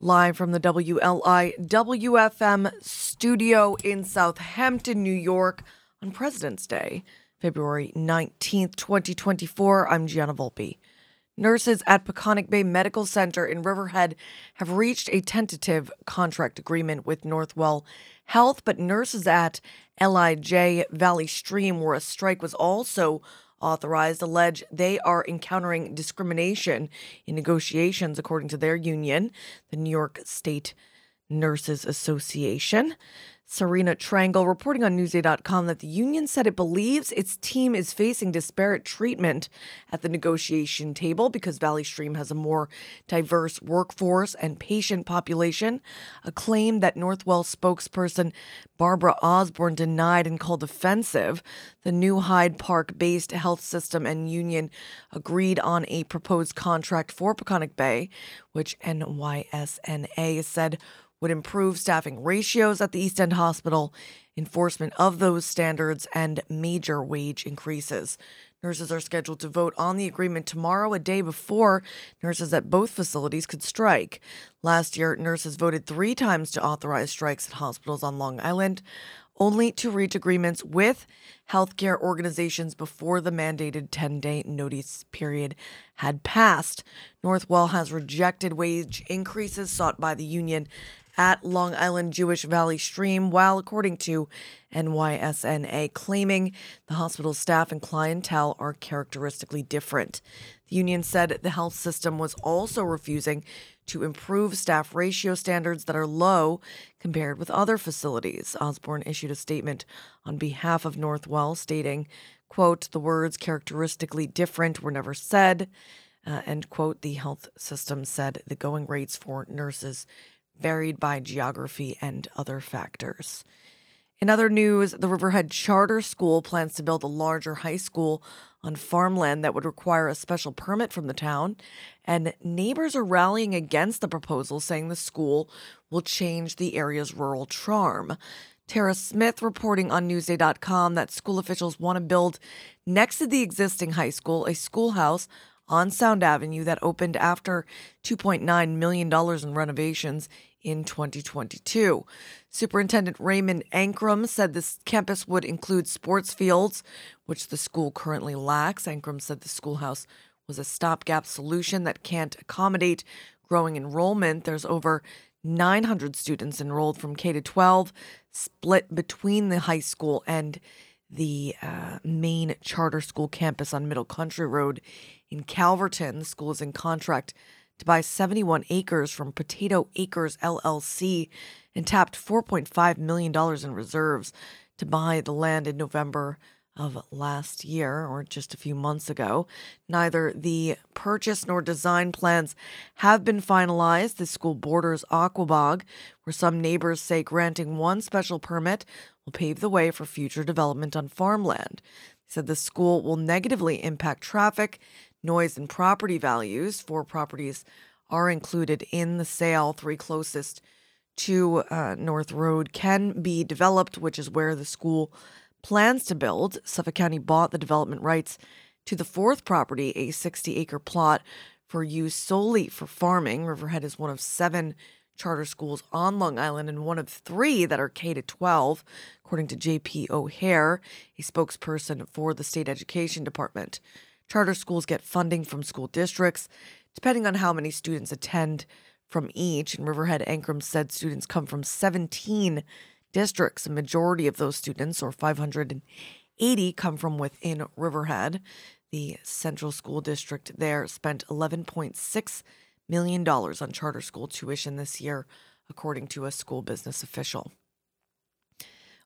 Live from the WLIW-FM studio in Southampton, New York on President's Day, February 19th, 2024. I'm Gianna Volpe. Nurses at Peconic Bay Medical Center in Riverhead have reached a tentative contract agreement with Northwell Health, but nurses at LIJ Valley Stream, where a strike was also authorized, allege they are encountering discrimination in negotiations, according to their union, the New York State Nurses Association. Sarina Trangle reporting on Newsday.com that the union said it believes its team is facing disparate treatment at the negotiation table because Valley Stream has a more diverse workforce and patient population, a claim that Northwell spokesperson Barbara Osborne denied and called offensive. The new Hyde Park based health system and union agreed on a proposed contract for Peconic Bay, which NYSNA said would improve staffing ratios at the East End Hospital, enforcement of those standards, and major wage increases. Nurses are scheduled to vote on the agreement tomorrow, a day before nurses at both facilities could strike. Last year, nurses voted three times to authorize strikes at hospitals on Long Island, only to reach agreements with healthcare organizations before the mandated 10 day notice period had passed. Northwell has rejected wage increases sought by the union at Long Island Jewish Valley Stream, while, according to NYSNA, claiming the hospital's staff and clientele are characteristically different. The union said the health system was also refusing to improve staff ratio standards that are low compared with other facilities. Osborne issued a statement on behalf of Northwell stating, quote, the words characteristically different were never said. Uh, end quote. The health system said the going rates for nurses varied by geography and other factors. In other news, the Riverhead Charter School plans to build a larger high school on farmland that would require a special permit from the town, and neighbors are rallying against the proposal, saying the school will change the area's rural charm. Tara Smith reporting on Newsday.com that school officials want to build next to the existing high school a schoolhouse on Sound Avenue that opened after $2.9 million in renovations in 2022. Superintendent Raymond Ankrum said this campus would include sports fields, which the school currently lacks. Ankrum said the schoolhouse was a stopgap solution that can't accommodate growing enrollment. There's over 900 students enrolled from K to 12, split between the high school and the uh, main charter school campus on Middle Country Road in Calverton. The school is in contract to buy 71 acres from Potato Acres LLC and tapped $4.5 million in reserves to buy the land in November of last year or just a few months ago. Neither the purchase nor design plans have been finalized. The school borders Aquebogue, where some neighbors say granting one special permit will pave the way for future development on farmland. Said the school will negatively impact traffic noise and property values. Four properties are included in the sale. Three closest to uh, North Road can be developed, which is where the school plans to build. Suffolk County bought the development rights to the fourth property, a 60 acre plot for use solely for farming. Riverhead is one of seven charter schools on Long Island and one of three that are K to 12, according to JP O'Hare, a spokesperson for the state education department. Charter schools get funding from school districts, depending on how many students attend from each. And Riverhead Ankrum said students come from 17 districts. A majority of those students, or 580, come from within Riverhead. The Central School District there spent $11.6 million on charter school tuition this year, according to a school business official.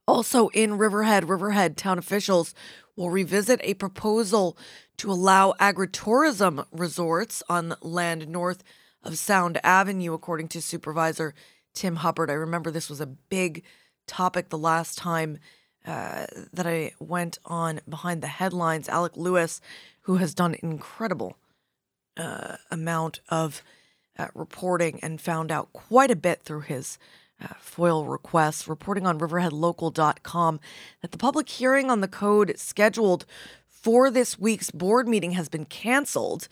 Also in Riverhead, Riverhead town officials will revisit a proposal to allow agritourism resorts on land north of Sound Avenue, according to Supervisor Tim Hubbard. I remember this was a big topic the last time uh, that I went on behind the headlines. Alec Lewis, who has done incredible uh, amount of uh, reporting and found out quite a bit through his uh, FOIL requests, reporting on riverheadlocal.com that the public hearing on the code scheduled for this week's board meeting has been canceled.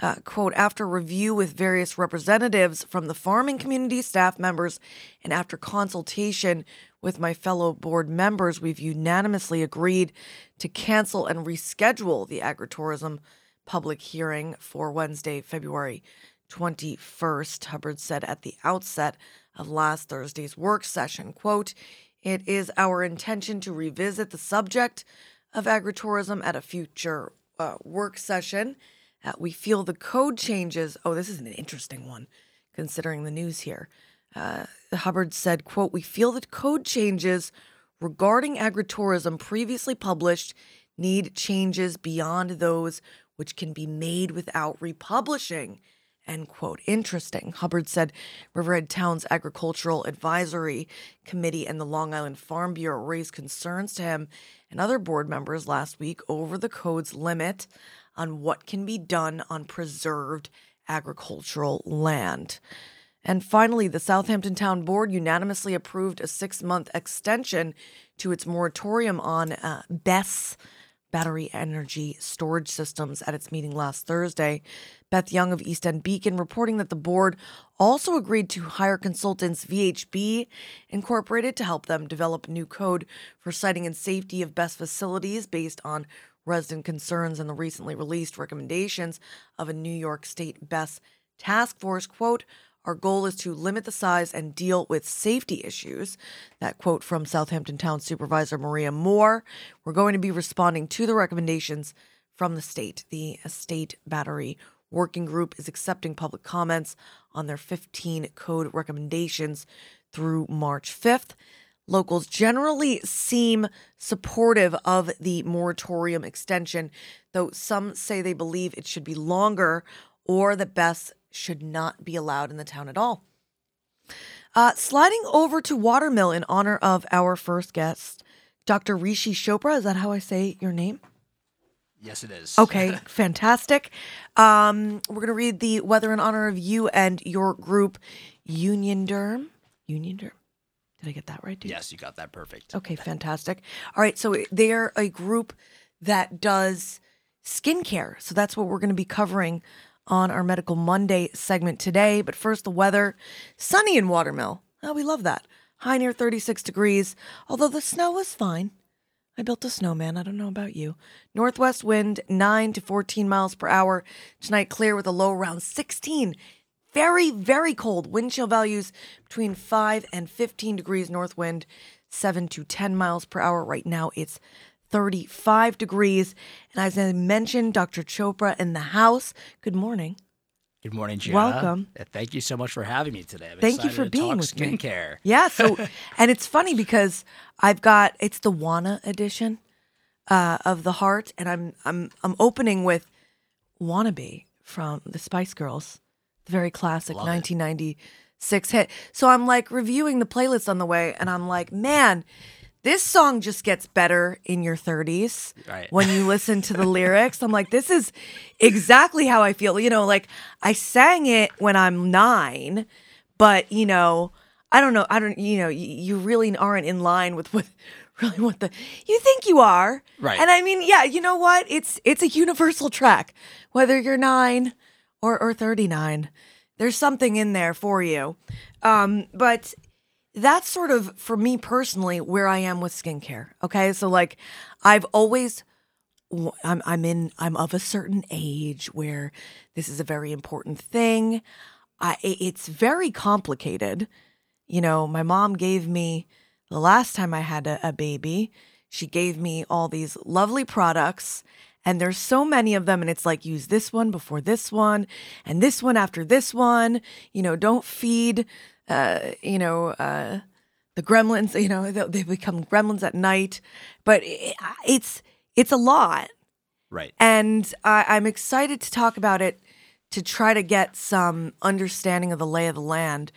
Uh, quote, after review with various representatives from the farming community, staff members, and after consultation with my fellow board members, we've unanimously agreed to cancel and reschedule the agritourism public hearing for Wednesday, February 21st, Hubbard said at the outset of last Thursday's work session. Quote, it is our intention to revisit the subject of agritourism at a future uh, work session. Uh, we feel the code changes. Oh, this is an interesting one, considering the news here. Uh, Hubbard said, quote, we feel that code changes regarding agritourism previously published need changes beyond those which can be made without republishing. End quote. Interesting. Hubbard said Riverhead Town's Agricultural Advisory Committee and the Long Island Farm Bureau raised concerns to him and other board members last week over the code's limit on what can be done on preserved agricultural land. And finally, the Southampton Town Board unanimously approved a six month extension to its moratorium on uh, BESS battery energy storage systems at its meeting last Thursday. Beth Young of East End Beacon reporting that the board also agreed to hire consultants VHB Incorporated to help them develop new code for siting and safety of BESS facilities based on resident concerns and the recently released recommendations of a New York State BESS task force. Quote, our goal is to limit the size and deal with safety issues. That quote from Southampton Town Supervisor Maria Moore. We're going to be responding to the recommendations from the state. The State Battery Working Group is accepting public comments on their 15 code recommendations through March 5th. Locals generally seem supportive of the moratorium extension, though some say they believe it should be longer or that BESS should not be allowed in the town at all. Uh, sliding over to Watermill in honor of our first guest, Dr. Rishi Chopra. Is that how I say your name? Yes, it is. Okay, fantastic. Um, we're going to read the weather in honor of you and your group, Union Derm. Union Derm. Did I get that right, dude? Yes, you got that perfect. Okay, fantastic. All right, so they're a group that does skincare. So that's what we're going to be covering on our Medical Monday segment today. But first, the weather sunny in Watermill. Oh, we love that. High near 36 degrees, although the snow was fine. I built a snowman. I don't know about you. Northwest wind 9 to 14 miles per hour. Tonight, clear with a low around 16. Very, very cold. Wind chill values between 5 and 15 degrees north wind, 7 to 10 miles per hour. Right now, it's 35 degrees. And as I mentioned, Dr. Chopra in the house. Good morning. Good morning, Gianna. Welcome. Thank you so much for having me today. I'm Thank you for being with skincare. me. Yeah. So, and it's funny because I've got it's the Wanna edition uh, of the heart, and I'm I'm I'm opening with "Wannabe" from the Spice Girls, the very classic Love it. 1996 hit. So I'm like reviewing the playlist on the way, and I'm like, man. This song just gets better in your 30s Right. when you listen to the lyrics. I'm like, this is exactly how I feel. You know, like I sang it when I'm nine, but you know, I don't know. I don't, you know, you, you really aren't in line with what really what the you think you are. Right. And I mean, yeah, you know what? It's it's a universal track, whether you're nine or or 39. There's something in there for you. Um, but that's sort of for me personally where I am with skincare. Okay, so like I've always I'm I'm in I'm of a certain age where this is a very important thing. I- it's very complicated. You know, my mom gave me the last time I had a, a baby, she gave me all these lovely products and there's so many of them and it's like use this one before this one and this one after this one. You know, don't feed uh, you know, uh, the gremlins, you know, they, they become gremlins at night, but it, it's it's a lot, Right. and I, I'm excited to talk about it to try to get some understanding of the lay of the land.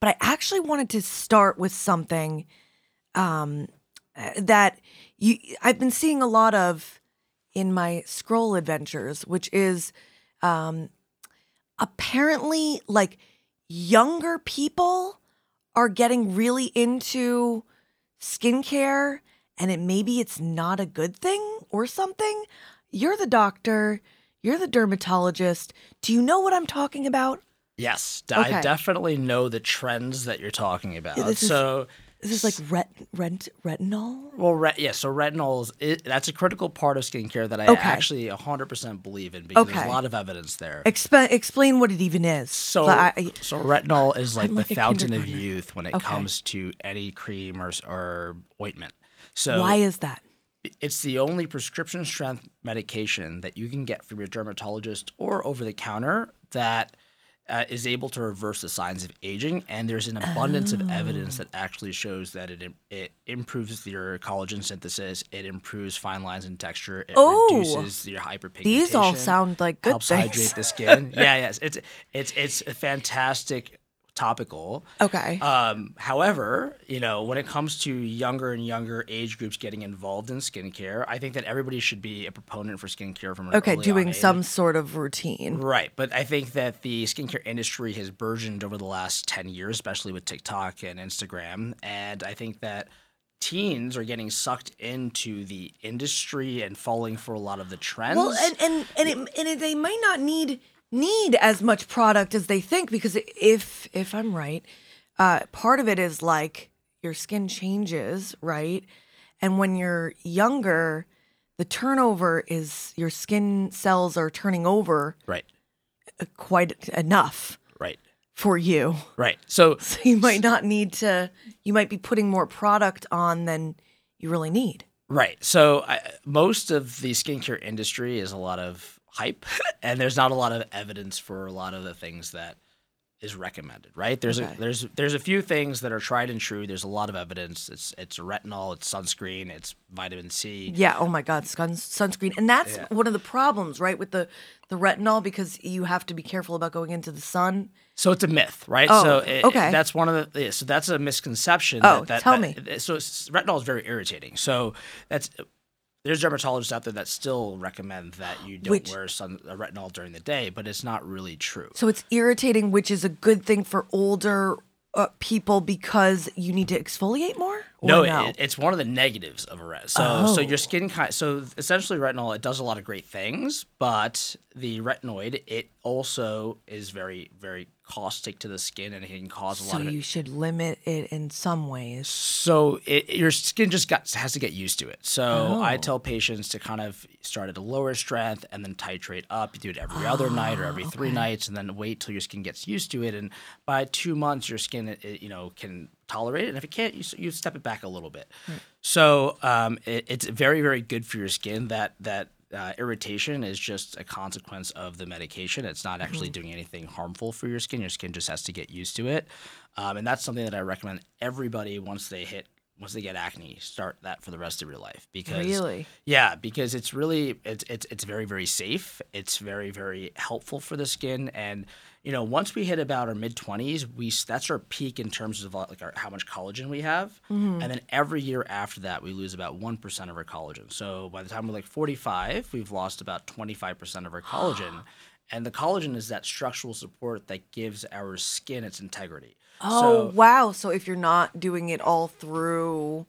But I actually wanted to start with something um, that you I've been seeing a lot of in my scroll adventures, which is um, apparently like younger people are getting really into skincare and it maybe it's not a good thing or something. You're the doctor, You're the dermatologist. Do you know what I'm talking about? Yes, Okay. I definitely know the trends that you're talking about. is- so, Is this like ret, rent, retinol? well, re- yeah. So retinol is it, that's a critical part of skincare that I Okay. actually 100% believe in because there's a lot of evidence there. Exp- explain what it even is. So, I- so retinol is like the fountain of youth when it Okay. comes to any cream or, or ointment. So why is that? it's the only prescription strength medication that you can get from your dermatologist or over the counter that uh, is able to reverse the signs of aging. And there's an abundance of evidence that actually shows that it it improves your collagen synthesis, it improves fine lines and texture, it Oh. reduces your hyperpigmentation. These all sound like good helps things. hydrate the skin. yeah, yes, it's it's it's a fantastic topical. Okay. Um, however, you know, when it comes to younger and younger age groups getting involved in skincare, I think that everybody should be a proponent for skincare from an okay, doing some sort of routine. Right, but I think that the skincare industry has burgeoned over the last 10 years, especially with TikTok and Instagram. And I think that teens are getting sucked into the industry and falling for a lot of the trends. Well, and and and, it, and it, they might not need need as much product as they think because if if I'm right, uh, part of it is like your skin changes, right? And when you're younger, the turnover is your skin cells are turning over right, uh, quite enough right, for you. right. So, So you might not need to. You might be putting more product on than you really need. Right. So I, most of the skincare industry is a lot of hype, and there's not a lot of evidence for a lot of the things that is recommended. Right. There's Okay. a there's there's a few things that are tried and true. There's a lot of evidence. It's it's retinol, it's sunscreen, it's vitamin C. Yeah. Oh my God, sun, sunscreen, and that's Yeah. one of the problems, right, with the the retinol because you have to be careful about going into the sun. So it's a myth, right? Oh, so it, okay. that's one of the yeah, so that's a misconception. Oh, that, that, tell that- me. So retinol is very irritating. So that's there's dermatologists out there that still recommend that you don't Which- wear sun uh, retinol during the day, but it's not really true. So it's irritating, which is a good thing for older uh, people because you need to exfoliate more. Or No, no, It, it's one of the negatives of a retinol. So, so Oh. your skin kind. So essentially, retinol it does a lot of great things, but the retinoid it also is very, very caustic to the skin, and it can cause a so lot of. you should limit it in some ways. So it, your skin just got has to get used to it. So I Oh. tell patients to kind of start at a lower strength and then titrate up. You do it every other night or every three nights, and then wait till your skin gets used to it. And by two months, your skin it, you know can tolerate it. And if it can't, you, you step it back a little bit. So um, it, it's very very good for your skin. That that uh, irritation is just a consequence of the medication. It's not actually doing anything harmful for your skin. Your skin just has to get used to it, um, and that's something that I recommend everybody once they hit once they get acne, start that for the rest of your life because Really? yeah, because it's really it's it's it's very very safe. It's very very helpful for the skin, and you know once we hit about our mid twenties, we that's our peak in terms of like our, how much collagen we have, mm-hmm. and then every year after that we lose about one percent of our collagen. So by the time we're like forty five, we've lost about twenty five percent of our collagen. And the collagen is that structural support that gives our skin its integrity. Oh so, wow! So if you're not doing it all through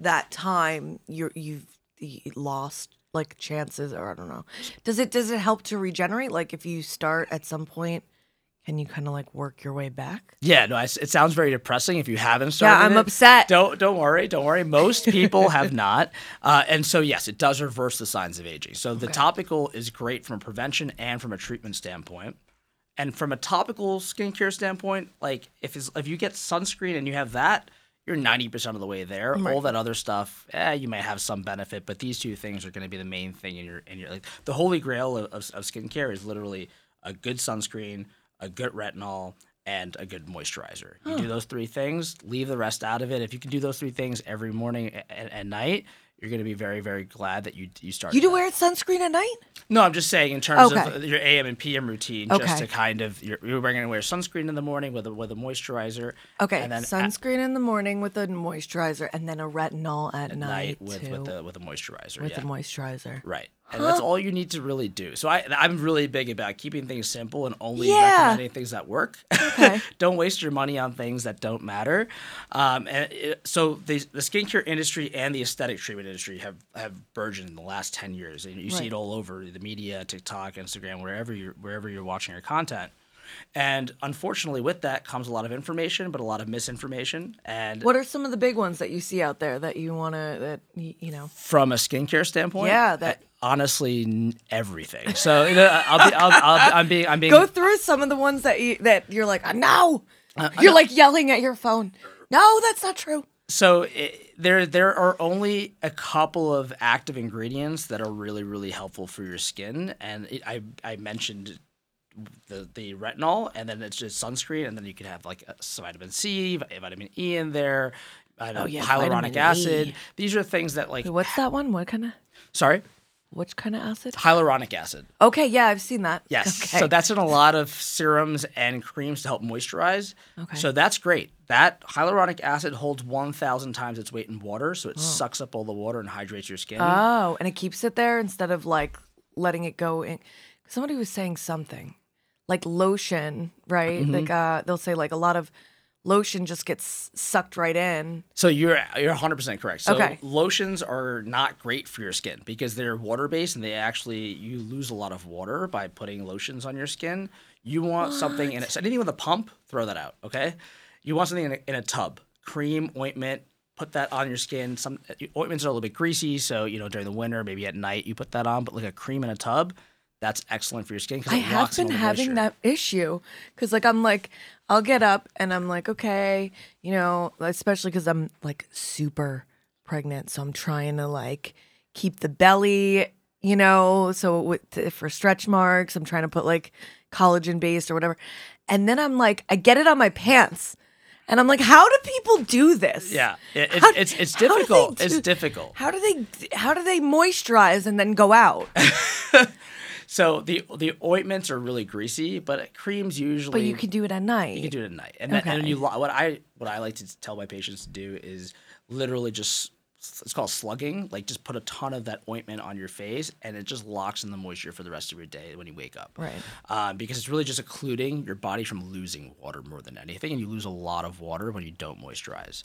that time, you're you've lost like chances, or I don't know. Does it does it help to regenerate? Like if you start at some point, can you kind of like work your way back? Yeah, no, it sounds very depressing if you haven't started. Yeah. I'm it. upset. Don't don't worry, don't worry. Most people have not, uh, and so yes, it does reverse the signs of aging. So the topical is great from a prevention and from a treatment standpoint. And from a topical skincare standpoint, like if it's, if you get sunscreen and you have that, you're 90% of the way there. All that other stuff, eh, you might have some benefit, but these two things are going to be the main thing in your in your like the holy grail of, of, of skincare is literally a good sunscreen, a good retinol, and a good moisturizer. You do those three things, leave the rest out of it. If you can do those three things every morning and, and night, you're going to be very very glad that you you started. You do that. wear sunscreen at night? No, I'm just saying in terms Okay. of your AM and PM routine, Okay. just to kind of you're, you're going to wear sunscreen in the morning with a with a moisturizer. Okay, and then at sunscreen in the morning with a moisturizer, and then a retinol at, night night, with too, with the with a moisturizer. with yeah. the moisturizer. Right. And that's all you need to really do. So I, I'm really big about keeping things simple and only Yeah. recommending things that work. Okay. don't waste your money on things that don't matter. Um, and it, so the, the skincare industry and the aesthetic treatment industry have, have burgeoned in the last 10 years. And you see it all over the media, TikTok, Instagram, wherever you're, wherever you're watching your content. And unfortunately, with that comes a lot of information, but a lot of misinformation. And What are some of the big ones that you see out there that you want to that you know? from a skincare standpoint, Yeah, that- I- honestly everything. So you know, I'll be, I'll, I'll, I'm being, I'm being. Go through some of the ones that you that you're like, "Ah, no, you're like yelling at your phone. No, that's not true. So it, there there are only a couple of active ingredients that are really really helpful for your skin, and it, I I mentioned the the retinol, and then it's just sunscreen, and then you can have like uh, some vitamin C, vitamin E in there. I know, Oh, yeah, hyaluronic acid. E. These are things that like. Wait, What's that one? What kind of Sorry, which kind of acid? hyaluronic acid. Okay, yeah, I've seen that. Yes. Okay. So that's in a lot of serums and creams to help moisturize. Okay. So that's great. That hyaluronic acid holds 1,000 times its weight in water. So it sucks up all the water and hydrates your skin. oh, and it keeps it there instead of like letting it go in. Somebody was saying something like lotion, right? Mm-hmm. Like uh, they'll say like a lot of lotion just gets sucked right in. so you're you're 100% correct. So Okay. lotions are not great for your skin because they're water based and they actually you lose a lot of water by putting lotions on your skin. You want something in it. So anything with a pump, throw that out, okay? You want something in a, in a tub. Cream, ointment, put that on your skin. Some ointments are a little bit greasy, so you know during the winter, maybe at night you put that on. But like a cream in a tub, that's excellent for your skin because I have been having that issue because, like, I'm like, I'll get up and I'm like, okay, you know, especially because I'm like super pregnant, so I'm trying to like keep the belly, you know, so with, for stretch marks, I'm trying to put like collagen based or whatever, and then I'm like, I get it on my pants. And I'm like, how do people do this? Yeah, it, How- it's it's it's how do difficult. It's difficult. How do they how do they moisturize and then go out? So the the ointments are really greasy, but creams usually But you can do it at night. You can do it at night, and then, and you what I what I like to tell my patients to do is literally just it's called slugging. Like just put a ton of that ointment on your face, and it just locks in the moisture for the rest of your day when you wake up. Right. Um, because it's really just occluding your body from losing water more than anything, and you lose a lot of water when you don't moisturize.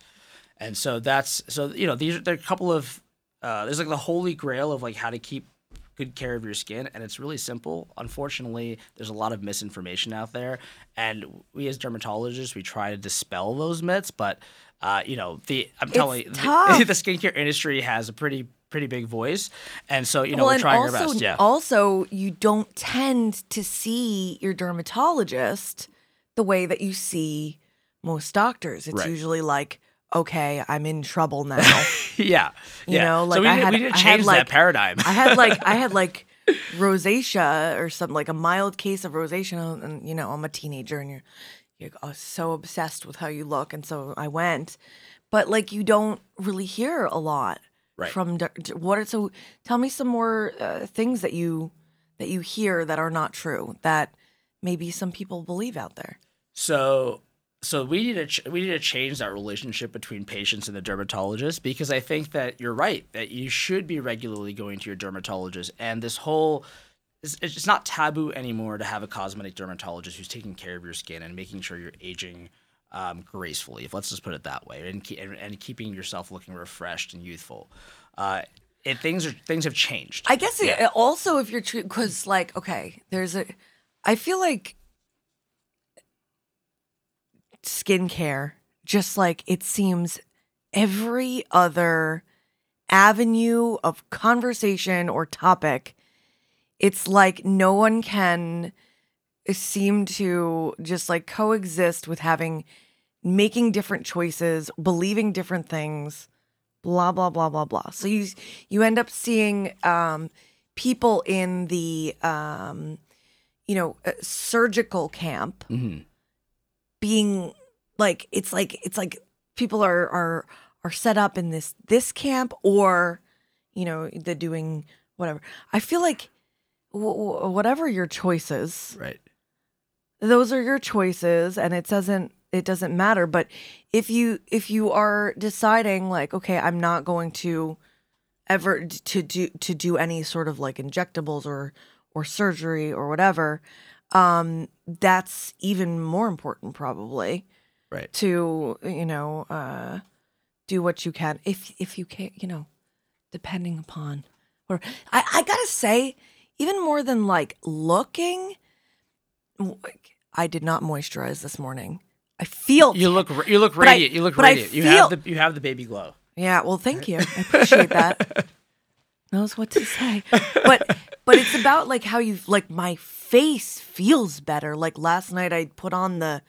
And so that's so you know these are there are a couple of uh, there's like the holy grail of like how to keep good care of your skin and it's really simple unfortunately there's a lot of misinformation out there and we as dermatologists we try to dispel those myths but uh, you know the i'm telling you the, the skincare industry has a pretty pretty big voice and so you know well, we're trying also, our best yeah also, you don't tend to see your dermatologist the way that you see most doctors. It's Right. usually like, okay, I'm in trouble now. yeah You yeah know, so like we I had- we need to I had, change like- that paradigm I had like I had like rosacea or something like a mild case of rosacea, and you know I'm a teenager and you're you're so obsessed with how you look, and so I went, but like you don't really hear a lot Right. from what are so tell me some more uh, things that you that you hear that are not true that maybe some people believe out there. So so we need to ch- we need to change that relationship between patients and the dermatologist because I think that you're right that you should be regularly going to your dermatologist and this whole it's, it's not taboo anymore to have a cosmetic dermatologist who's taking care of your skin and making sure you're aging um, gracefully. If let's just put it that way, and, and and keeping yourself looking refreshed and youthful. Uh, it, things are things have changed. I guess it, also if you're because like okay, there's a, I feel like skincare, just like it seems every other avenue of conversation or topic, it's like no one can seem to just like coexist with having making different choices, believing different things, blah blah blah blah blah. So you you end up seeing um, people in the um, you know uh, surgical camp Mhm. Being like it's like it's like people are are are set up in this this camp or you know they're doing whatever. I feel like w- w- whatever your choices Right. those are your choices and it doesn't it doesn't matter but if you if you are deciding like okay i'm not going to ever to do to do any sort of like injectables or or surgery or whatever, um, that's even more important probably Right. to you know uh, do what you can if if you can you know depending upon or I, I gotta say even more than like looking like, i did not moisturize this morning i feel You look you look But I- radiant. you look radiant. You feel- have the you have the baby glow. yeah well thank you i appreciate that knows what to say but but it's about like how you like my face feels better like last night i put on the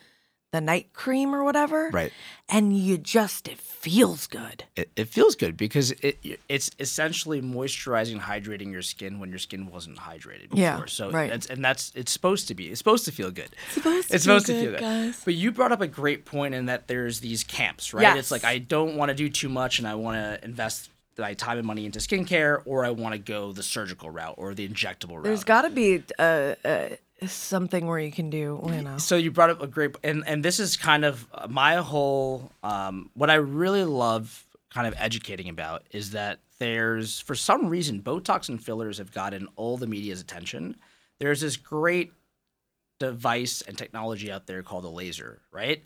the night cream or whatever Right. and you just it feels good It, it feels good because it it's essentially moisturizing, hydrating your skin when your skin wasn't hydrated before. Yeah, so right. that's and that's it's supposed to be. It's supposed to feel good. supposed to it's feel supposed to feel good, good. guys. But you brought up a great point in that there's these camps, right? It's like I don't want to do too much and I want to invest my time and money into skincare, or I want to go the surgical route or the injectable route. There's got to be uh, uh, something where you can do, you know. so you brought up a great and and this is kind of uh, my whole um, what I really love kind of educating about is that there's for some reason Botox and fillers have gotten all the media's attention. There's this great device and technology out there called a laser, right?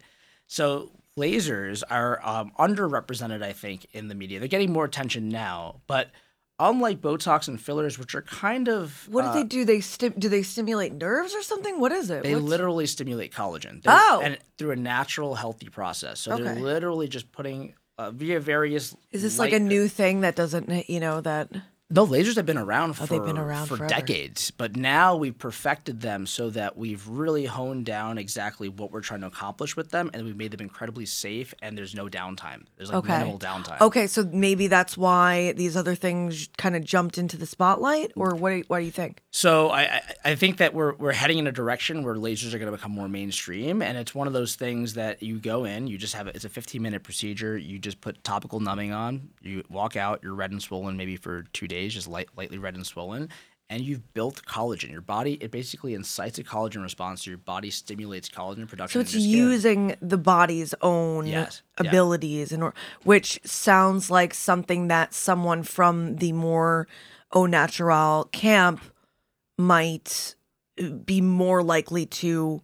So lasers are um, underrepresented, I think, in the media. They're getting more attention now, but unlike Botox and fillers, which are kind of What do uh, they do? They sti- do they stimulate nerves or something? What is it? they What's- literally stimulate collagen. They're- Oh. and through a natural, healthy process. So they're literally just putting uh, via various. is this like a new thing that doesn't, you know, that No, lasers have been around for Oh, they've been around for forever. decades, but now we've perfected them so that we've really honed down exactly what we're trying to accomplish with them, and we've made them incredibly safe. And there's no downtime. There's like Okay. minimal downtime. Okay, so maybe that's why these other things kind of jumped into the spotlight, or what? Do you, what do you think? So I, I I think that we're we're heading in a direction where lasers are going to become more mainstream, and it's one of those things that you go in, you just have it. It's a 15 minute procedure. You just put topical numbing on. You walk out. You're red and swollen, maybe for two days, just light, lightly red and swollen, and you've built collagen. Your body it basically incites a collagen response. So your body stimulates collagen production. So it's using the body's own Yes, yeah. abilities, and or which sounds like something that someone from the more au natural camp might uh, be more likely to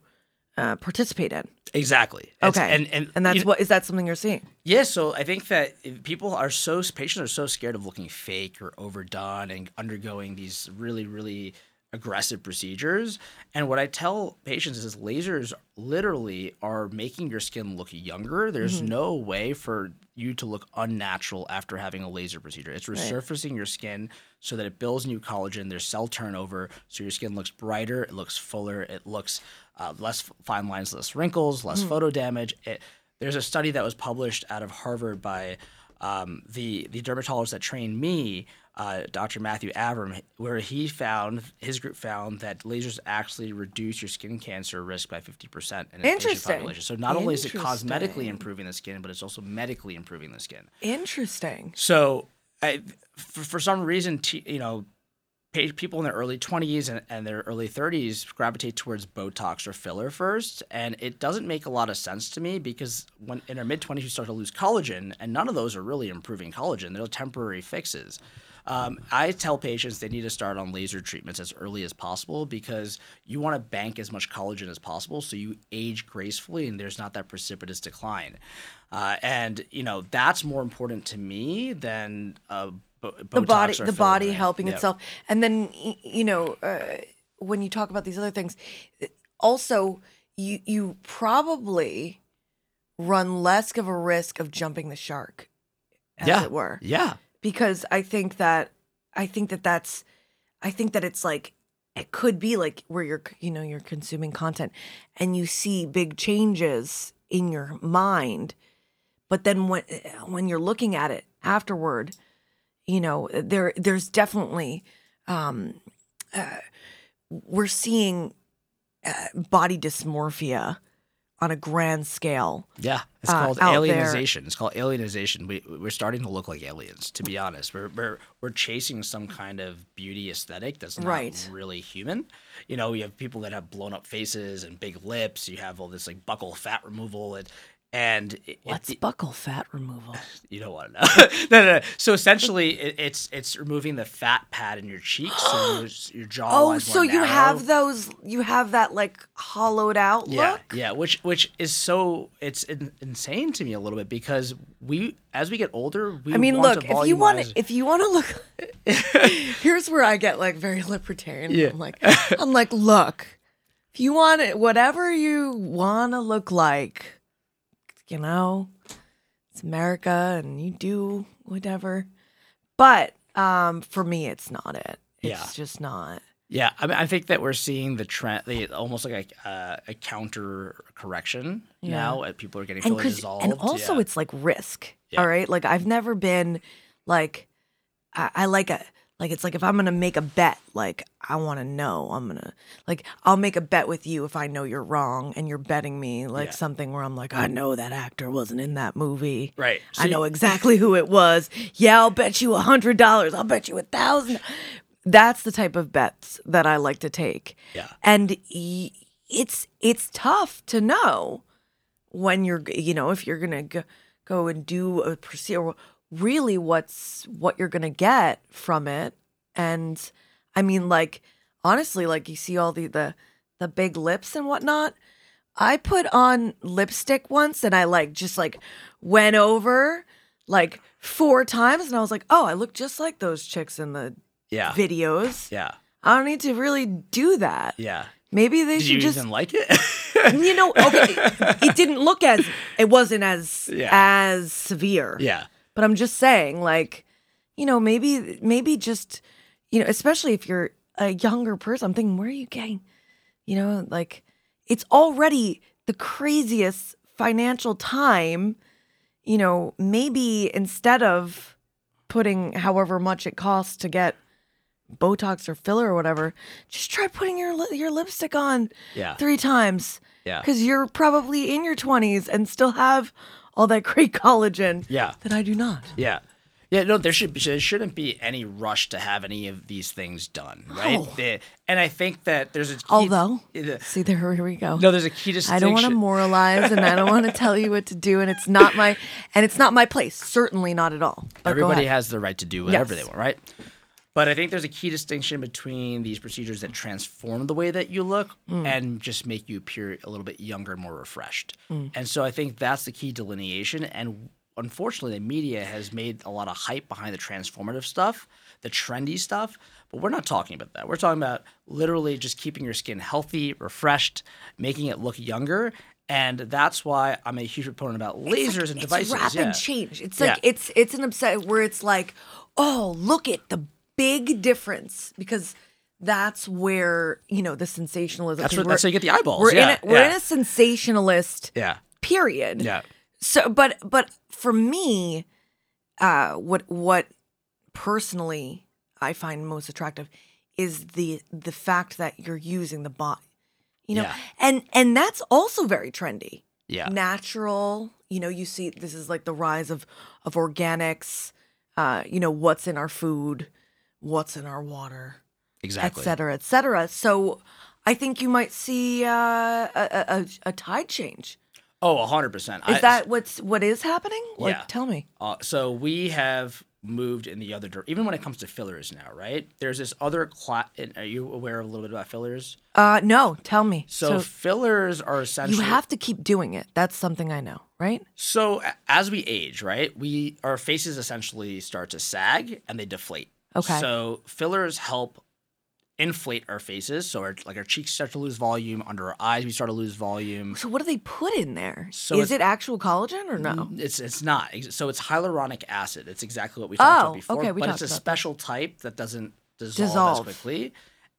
uh, participate in. exactly. Okay, and and and that's you- what is that something you're seeing? Yeah, so I think that people are so patients are so scared of looking fake or overdone and undergoing these really really aggressive procedures. And what I tell patients is lasers literally are making your skin look younger. There's Mm-hmm. no way for you to look unnatural after having a laser procedure. It's resurfacing your skin so that it builds new collagen. There's cell turnover, so your skin looks brighter, it looks fuller, it looks uh, less fine lines, less wrinkles, less Mm. photo damage. It, there's a study that was published out of Harvard by um, the the dermatologist that trained me, uh, Dr. Matthew Avram, where he found his group found that lasers actually reduce your skin cancer risk by 50% in an Asian Interesting. population. So not only is it cosmetically improving the skin, but it's also medically improving the skin. Interesting. So, I, for, for some reason, t- you know, people in their early 20s and, and their early 30s gravitate towards Botox or filler first. And it doesn't make a lot of sense to me because when in our mid 20s, you start to lose collagen, and none of those are really improving collagen. They're temporary fixes. Um, I tell patients they need to start on laser treatments as early as possible because you want to bank as much collagen as possible so you age gracefully and there's not that precipitous decline. Uh, and you know that's more important to me than uh, bo- the body the body helping Yeah. itself and then you know uh, when you talk about these other things also you you probably run less of a risk of jumping the shark as Yeah. it were Yeah. because i think that i think that that's i think that it's like it could be like where you're you know you're consuming content and you see big changes in your mind but then when when you're looking at it afterward you know there there's definitely um uh, we're seeing uh, body dysmorphia on a grand scale Yeah, it's uh, called out there. alienization. It's called alienization. We we're starting to look like aliens, to be honest. We're we're we're chasing some kind of beauty aesthetic that's not Right. really human. You know, you have people that have blown up faces and big lips. You have all this like buccal fat removal. It and it, What's it, buccal fat removal? you don't want to know. no, no, no. So essentially, it, it's it's removing the fat pad in your cheeks, so your, your jaw. Oh, so you have those? You have that like hollowed out Yeah, look. yeah, which which is so it's in, insane to me a little bit because we as we get older, we I mean, look, if you want to, if you want to look, here's where I get like very libertarian. Yeah. I'm like, I'm like, look, if you want it, whatever you want to look like, you know, it's America, and you do whatever. But um, for me, it's not it. It's Yeah. just not. Yeah, I mean, I think that we're seeing the trend, the, almost like a, uh, a counter correction now. Uh, people are getting and fully dissolved. and also yeah. it's like risk Yeah. all right like i've never been like I, I like a like it's like if i'm gonna make a bet like i want to know i'm gonna like i'll make a bet with you if i know you're wrong and you're betting me like Yeah. something where i'm like i know that actor wasn't in that movie right. i So know exactly who it was yeah i'll bet you a hundred dollars i'll bet you a thousand that's the type of bets that i like to take Yeah. and y- it's it's tough to know when you're g- you know if you're gonna go, go and do a procedure really what's what you're gonna get from it and i mean like honestly like you see all the the the big lips and whatnot i put on lipstick once and i like just like went over like four times and i was like oh i look just like those chicks in the Yeah. videos Yeah. i don't need to really do that Yeah. maybe they Did should just like it? you know, okay, it didn't look as it wasn't as Yeah. as severe. yeah. But I'm just saying, like, you know, maybe maybe just, you know, especially if you're a younger person, I'm thinking, where are you getting, you know, like it's already the craziest financial time. You know, maybe instead of putting however much it costs to get Botox or filler or whatever, just try putting your li- your lipstick on Yeah. three times Yeah. because you're probably in your 20s and still have all that great collagen Yeah. that I do not. Yeah. Yeah, no, there should there shouldn't be any rush to have any of these things done, right? The- and I think that there's a key, Although, see, there here we go. no, there's a key distinction. I don't want to moralize and I don't want to tell you what to do, and it's not my and it's not my place. Certainly not at all. But Everybody has the right to do whatever Yes. they want, right? But I think there's a key distinction between these procedures that transform the way that you look Mm. and just make you appear a little bit younger and more refreshed. Mm. And so I think that's the key delineation. And unfortunately, the media has made a lot of hype behind the transformative stuff, the trendy stuff. But we're not talking about that. We're talking about literally just keeping your skin healthy, refreshed, making it look younger. And that's why I'm a huge proponent about lasers and it's devices. rapid yeah. change. It's Yeah. like it's it's an upset where it's like, oh, look at the big difference because that's where you know the sensationalism. That's what- we're- that's how you get the eyeballs. We're Yeah, in a, we're in a sensationalist Yeah. period. Yeah. So, but but for me, uh, what what personally I find most attractive is the the fact that you're using the bot, you know, Yeah. and and that's also very trendy. Yeah. Natural, you know, you see this is like the rise of of organics. Uh, you know, what's in our food, what's in our water, Exactly. et cetera, et cetera. So, I think you might see uh, a, a a- tide change. Oh, hundred percent. Is that what's what is happening? Like, Yeah. tell me. Uh, so we have moved in the other direction. Even when it comes to fillers now, right? There's this other class. Are you aware of a little bit about fillers? Uh, no, tell me. So, So, fillers are essentially. you have to keep doing it. That's something I know, right? So as we age, right, we our faces essentially start to sag and they deflate. Okay. So fillers help inflate our faces. So our, like our cheeks start to lose volume. Under our eyes, we start to lose volume. So, what do they put in there? So is it actual collagen or no? Mm, it's it's not. So it's hyaluronic acid. It's exactly what we talked Oh, about before. okay, we but it's a about that. special type that doesn't dissolve, Dissolve. as quickly,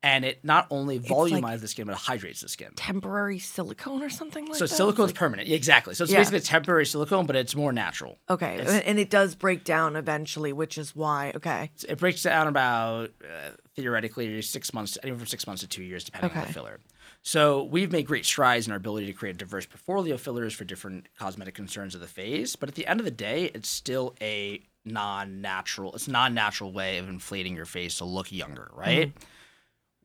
and it not only like volumizes the skin but it hydrates the skin. Temporary silicone or something like So that? So silicone's Like- permanent. Exactly. So it's Yeah. basically temporary silicone, but it's more natural. okay, It's- and it does break down eventually, which is why. Okay, It breaks down about uh, theoretically six months, anywhere from six months to two years, depending on the filler. So we've made great strides in our ability to create a diverse portfolio of fillers for different cosmetic concerns of the face. But at the end of the day, it's still a non-natural. It's non-natural way of inflating your face to look younger, right?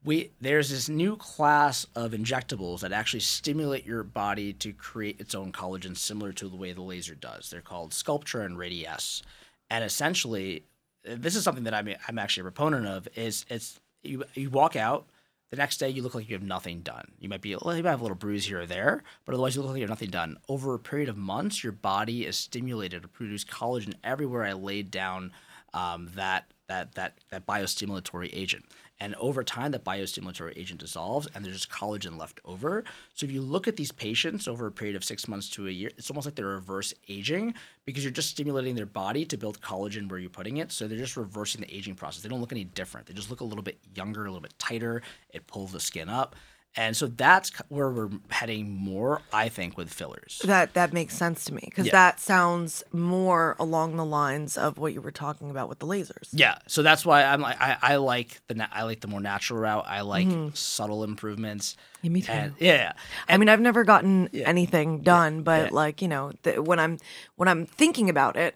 We there's this new class of injectables that actually stimulate your body to create its own collagen, similar to the way the laser does. They're called Sculptra and Radiesse, and essentially, this is something that I'm I'm actually a proponent of. Is it's you you walk out. The next day, you look like you have nothing done. You might be, you might have a little bruise here or there, but otherwise, you look like you have nothing done. Over a period of months, your body is stimulated to produce collagen everywhere I laid down um, that that that that biostimulatory agent. And over time, that biostimulatory agent dissolves, and there's just collagen left over. So if you look at these patients over a period of six months to a year, it's almost like they're reverse aging because you're just stimulating their body to build collagen where you're putting it. So they're just reversing the aging process. They don't look any different. They just look a little bit younger, a little bit tighter. It pulls the skin up. And so that's where we're heading more, I think, with fillers. That that makes sense to me because Yeah. that sounds more along the lines of what you were talking about with the lasers. Yeah, so that's why I'm like I, I like the na- I like the more natural route. I like subtle improvements. Yeah, me too. And yeah, I mean, I've never gotten anything done, but Yeah. like you know, th- when I'm when I'm thinking about it,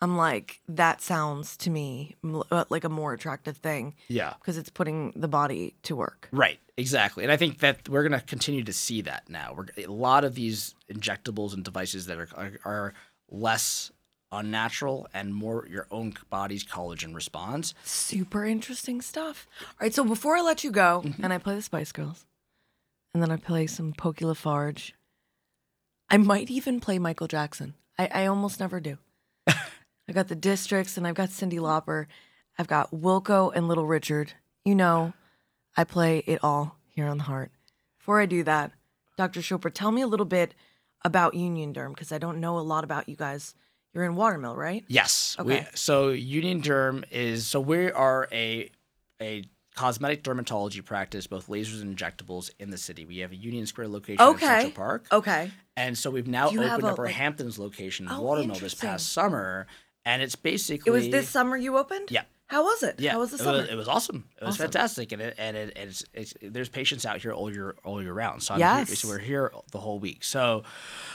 I'm like, that sounds to me uh, like a more attractive thing yeah, because it's putting the body to work. right, exactly. And I think that we're gonna continue to see that now. We're a lot of these injectables and devices that are are, are less unnatural and more your own body's collagen response. Super interesting stuff. All right, so before I let you go, Mm-hmm. and I play the Spice Girls, and then I play some Pokey LaFarge, I might even play Michael Jackson. I, I almost never do. I got the Districts, and I've got Cyndi Lauper. I've got Wilco and Little Richard. You know, I play it all here on the Heart. Before I do that, Dr. Chopra, tell me a little bit about Union Derm because I don't know a lot about you guys. You're in Watermill, right? Yes. Okay. We, so Union Derm is so we are a a cosmetic dermatology practice, both lasers and injectables in the city. We have a Union Square location in Okay. Central Park, Okay. and so we've now you opened a, up our like- Hamptons location in Oh, Watermill this past summer, and it's basically It was this summer you opened? Yeah. How was it? Yeah, How was the it was, it was awesome. It was Awesome. fantastic, and it, and it, it's, it's there's patients out here all year all year round. So I'm Yes. here, so we're here the whole week. So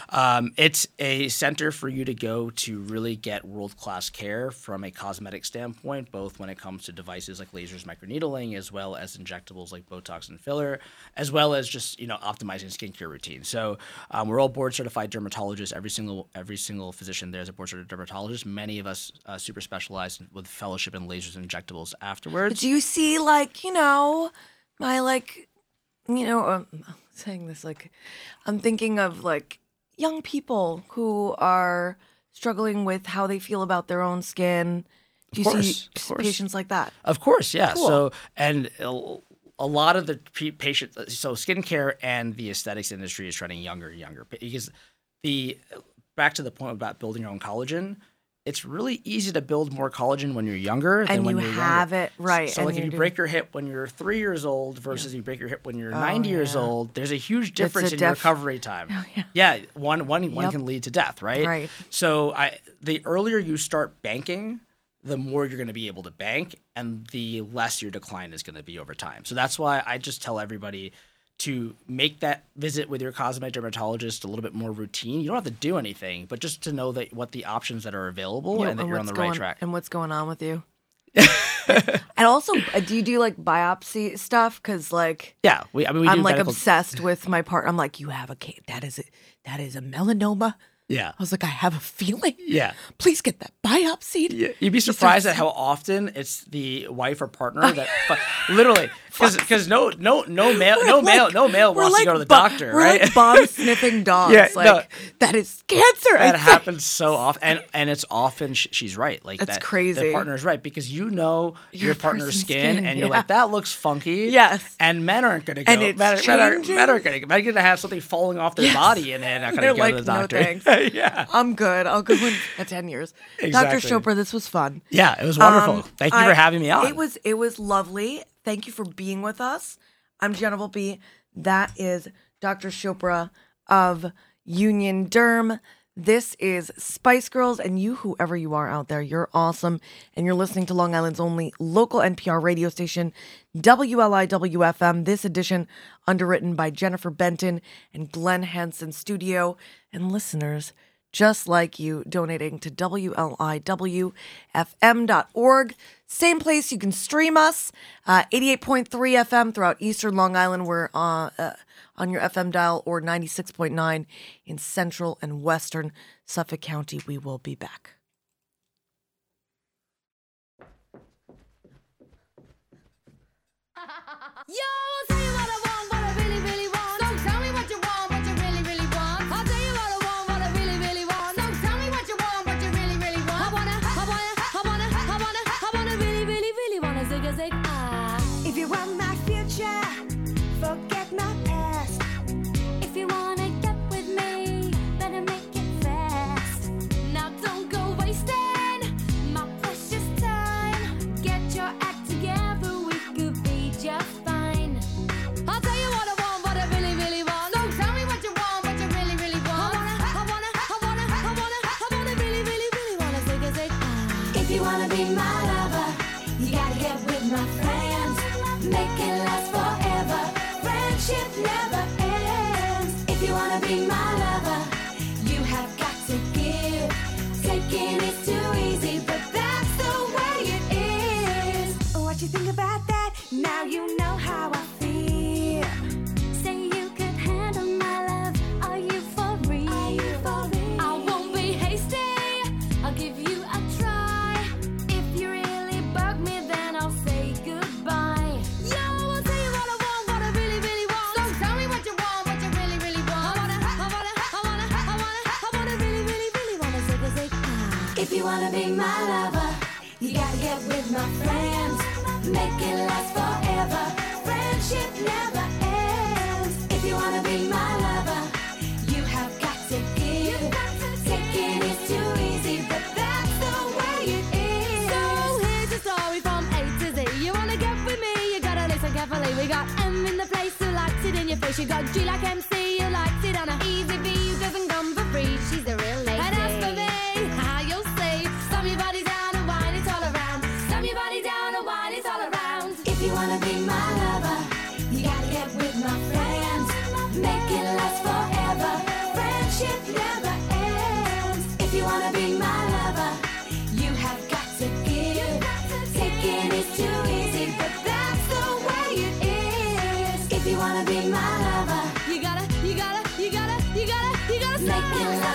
um, it's a center for you to go to really get world class care from a cosmetic standpoint, both when it comes to devices like lasers, microneedling, as well as injectables like Botox and filler, as well as just you know optimizing skincare routines. So um, we're all board certified dermatologists. Every single every single physician there is a board certified dermatologist. Many of us uh, super specialized with fellowship in and injectables afterwards. Do you see, like, you know, my, like, you know, um, I'm saying this, like, I'm thinking of, like, young people who are struggling with how they feel about their own skin. Do you course, see patients like that? Of course, yeah. Cool. So and a lot of the patients, so skincare and the aesthetics industry is trending younger and younger because the back to the point about building your own collagen. It's really easy to build more collagen when you're younger than And when you you're have younger. it, right, So, and like, if you're doing- break your hip when you're three years old versus you break your hip when you're 90 years old, there's a huge difference a in def- recovery time. Oh, yeah. yeah, one one one Yep. can lead to death, right? Right. So I the earlier you start banking, the more you're going to be able to bank and the less your decline is going to be over time. So that's why I just tell everybody to make that visit with your cosmetic dermatologist a little bit more routine. You don't have to do anything, but just to know that what the options that are available Yeah, and that you're on the right track. And what's going on with you? and also, uh, do you do like biopsy stuff? Because like Yeah, we I mean we I'm like medical- obsessed with my part. I'm like, you have a that is a, that is a melanoma. Yeah. I was like, I have a feeling. Yeah. Please get that biopsied. Yeah, you'd be surprised at how often it's the wife or partner that fu- literally because no no no male no We're male like- no male wants like to go to the bo- doctor we're right like bomb sniffing dogs. Yeah, like no. that is cancer. I that think. happens so often and and it's often sh- she's right like That's that, crazy. the partner's right because you know your, Your partner's skin, skin, and you're yeah. like that looks funky Yes. and men aren't gonna go And it's men, men, are, men aren't gonna men are gonna have something falling off their Yes. body and they're not gonna They're go like, to the "No, yeah I'm good. I'll go in uh, ten years. Exactly. Dr. Chopra, this was fun. yeah it was wonderful Um, thank you I- for having me on It was it was lovely. Thank you for being with us. I'm Jenna B. That is Dr. Chopra of Union Derm. This is Spice Girls, and you, whoever you are out there, you're awesome. And you're listening to Long Island's only local NPR radio station, WLIW-FM, this edition underwritten by Jennifer Benton and Glen Hansen Studio, and listeners just like you donating to WLIWFM.org same place you can stream us, uh, 88.3 FM throughout Eastern Long Island. We're on, uh, on your FM dial or 96.9 in Central and Western Suffolk County. We will be back. Yo,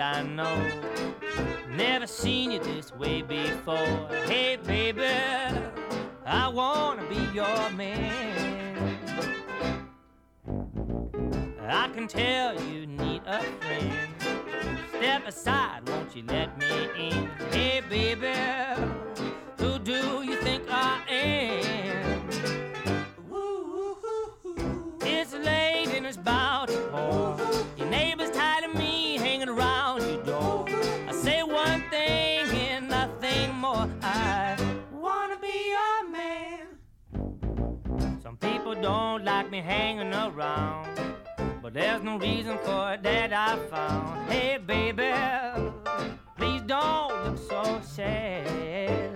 I know. Never seen you this way before. Hey, baby, I wanna be your man. I can tell you need a friend. Step aside, won't you let me in? Hey, baby, who do you think I am? don't like me hanging around. But there's no reason for it that I found. Hey, baby, please don't look so sad.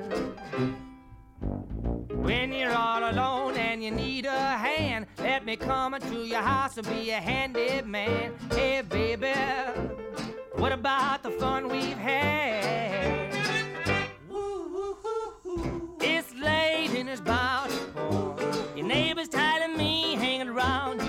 When you're all alone and you need a hand, let me come into your house and be a handy man. Hey, baby, what about the fun we've had? Ooh, ooh, ooh, it's late and it's bound around.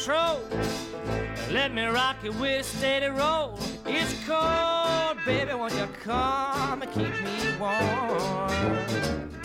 control. Let me rock you with a steady roll. It's cold, baby, won't you come and keep me warm?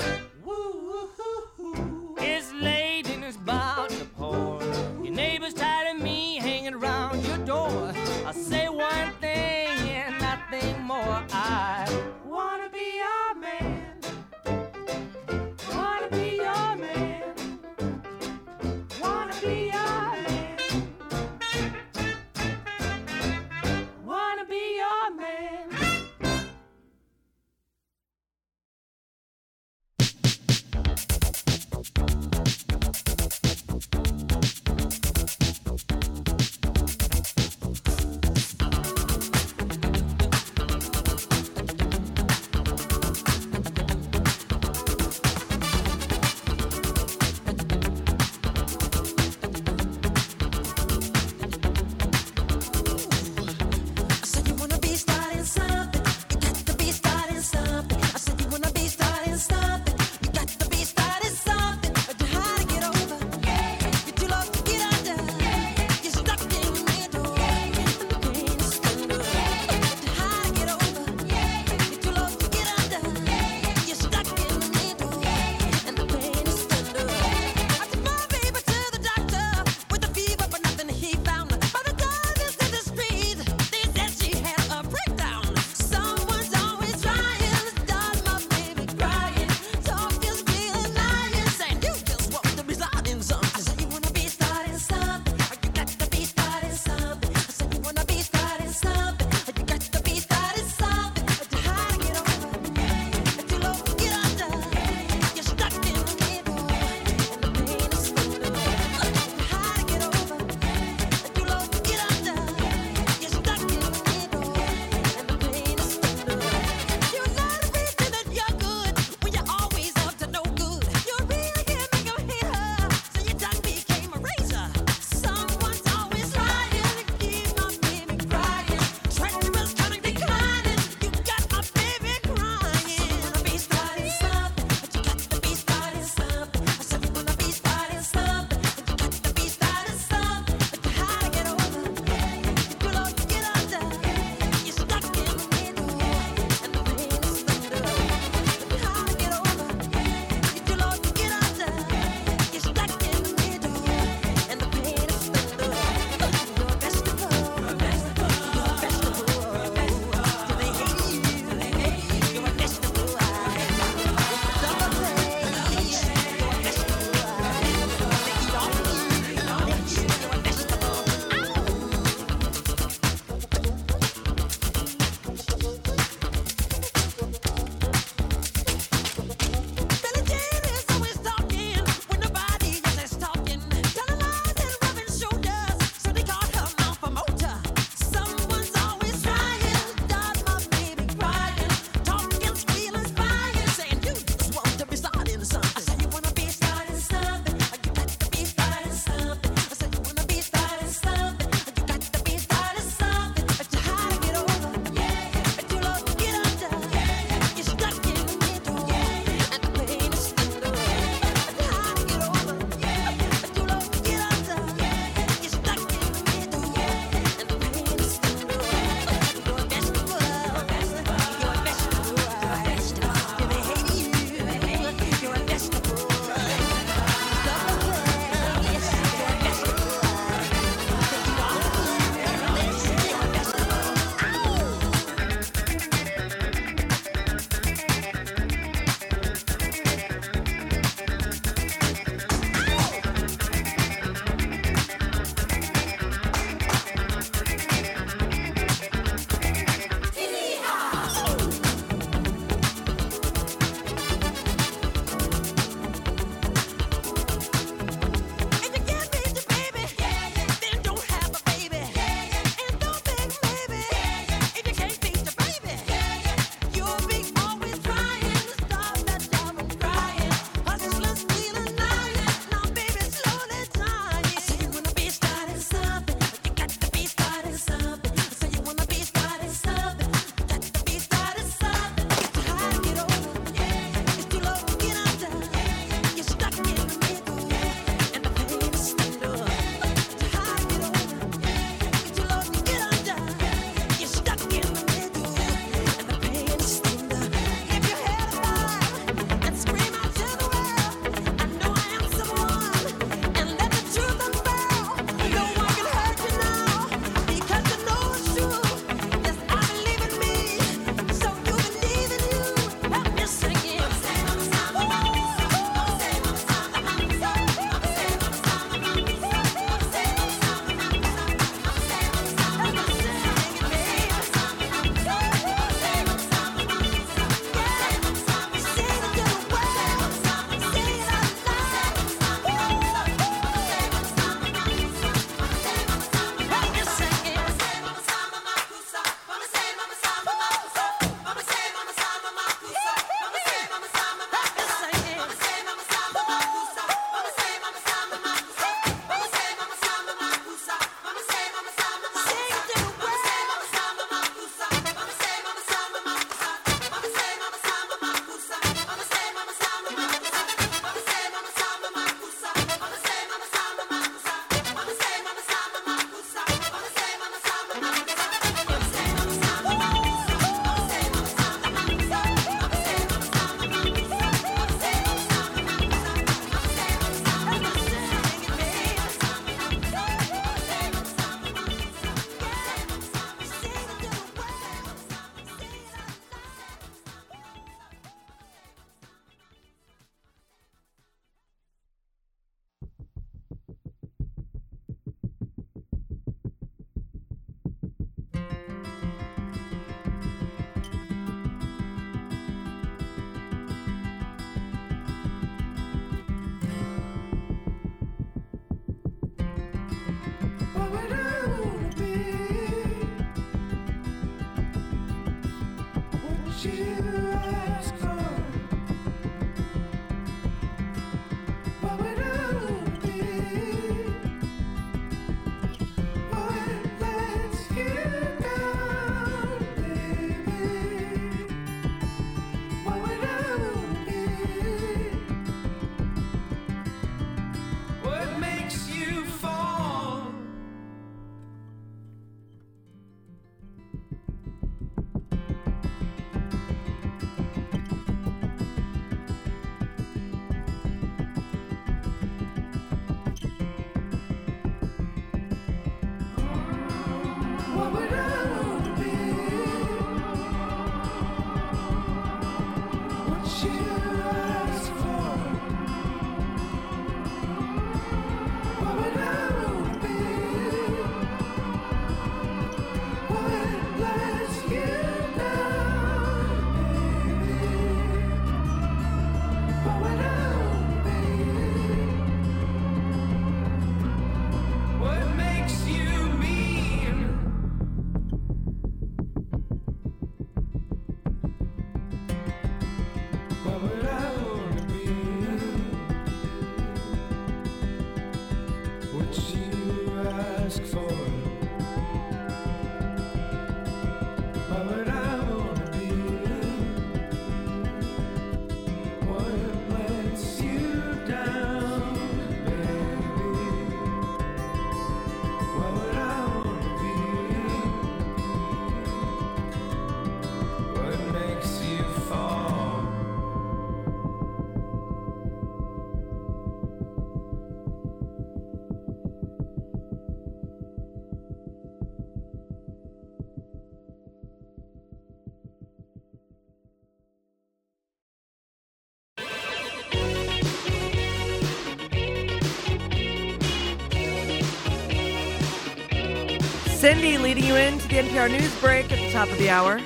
Cyndi leading you into the NPR news break at the top of the hour.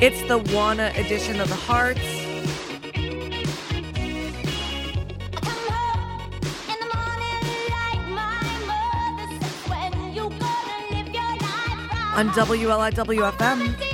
It's the Wanna edition of the Hearts. Come home in the morning like says when you gonna live your life right. On WLIW-FM.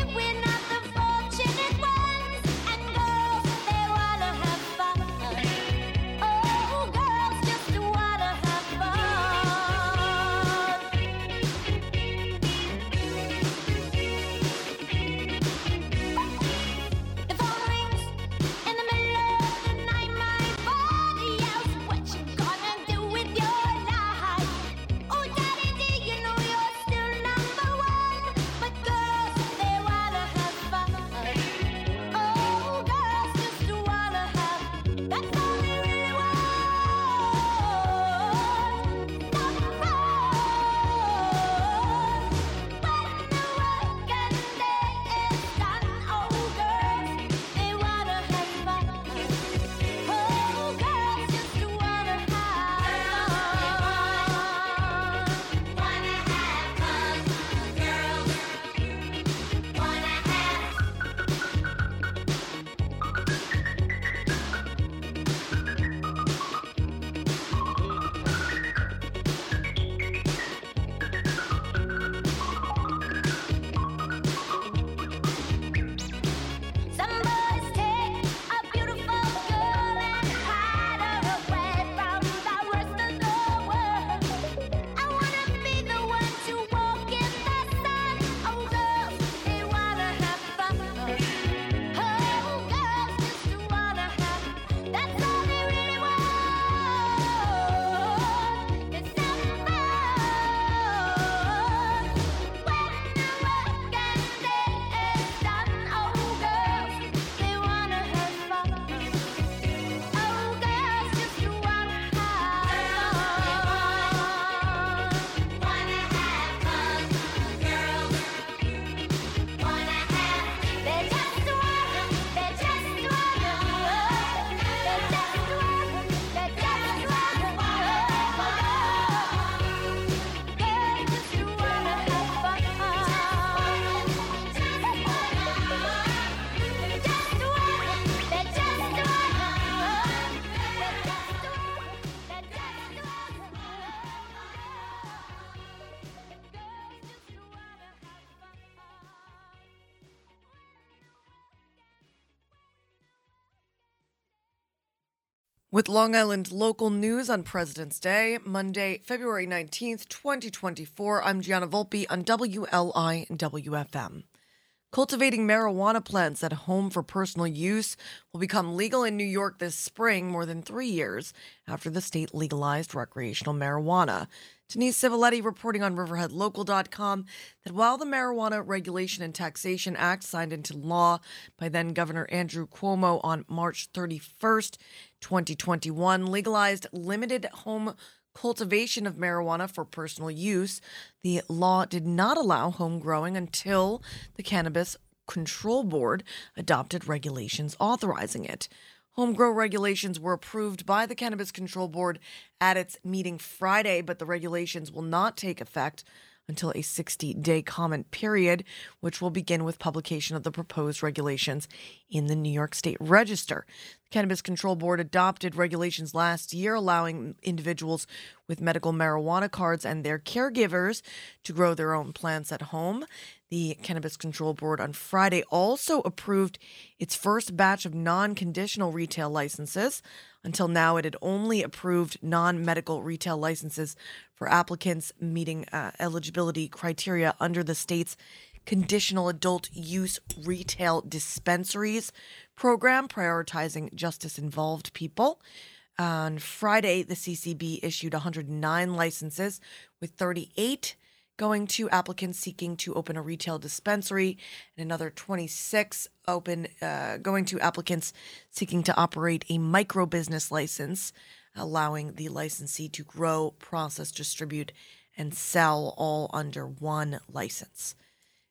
With Long Island local news on President's Day, Monday, February 19th, 2024, I'm Gianna Volpe on WLI and WFM. Cultivating marijuana plants at home for personal use will become legal in New York this spring, more than three years after the state legalized recreational marijuana. Denise Civiletti reporting on RiverheadLocal.com that while the Marijuana Regulation and Taxation Act signed into law by then Governor Andrew Cuomo on March 31st, 2021, legalized limited home cultivation of marijuana for personal use, the law did not allow home growing until the Cannabis Control Board adopted regulations authorizing it. Home grow regulations were approved by the Cannabis Control Board at its meeting Friday, but the regulations will not take effect until a 60 day comment period, which will begin with publication of the proposed regulations in the New York State Register. The Cannabis Control Board adopted regulations last year allowing individuals with medical marijuana cards and their caregivers to grow their own plants at home. The Cannabis Control Board on Friday also approved its first batch of non conditional retail licenses. Until now, it had only approved non medical retail licenses for applicants meeting uh, eligibility criteria under the state's conditional adult use retail dispensaries program, prioritizing justice involved people. On Friday, the CCB issued 109 licenses, with 38 going to applicants seeking to open a retail dispensary, and another 26 open uh, going to applicants seeking to operate a micro business license, allowing the licensee to grow, process, distribute, and sell all under one license.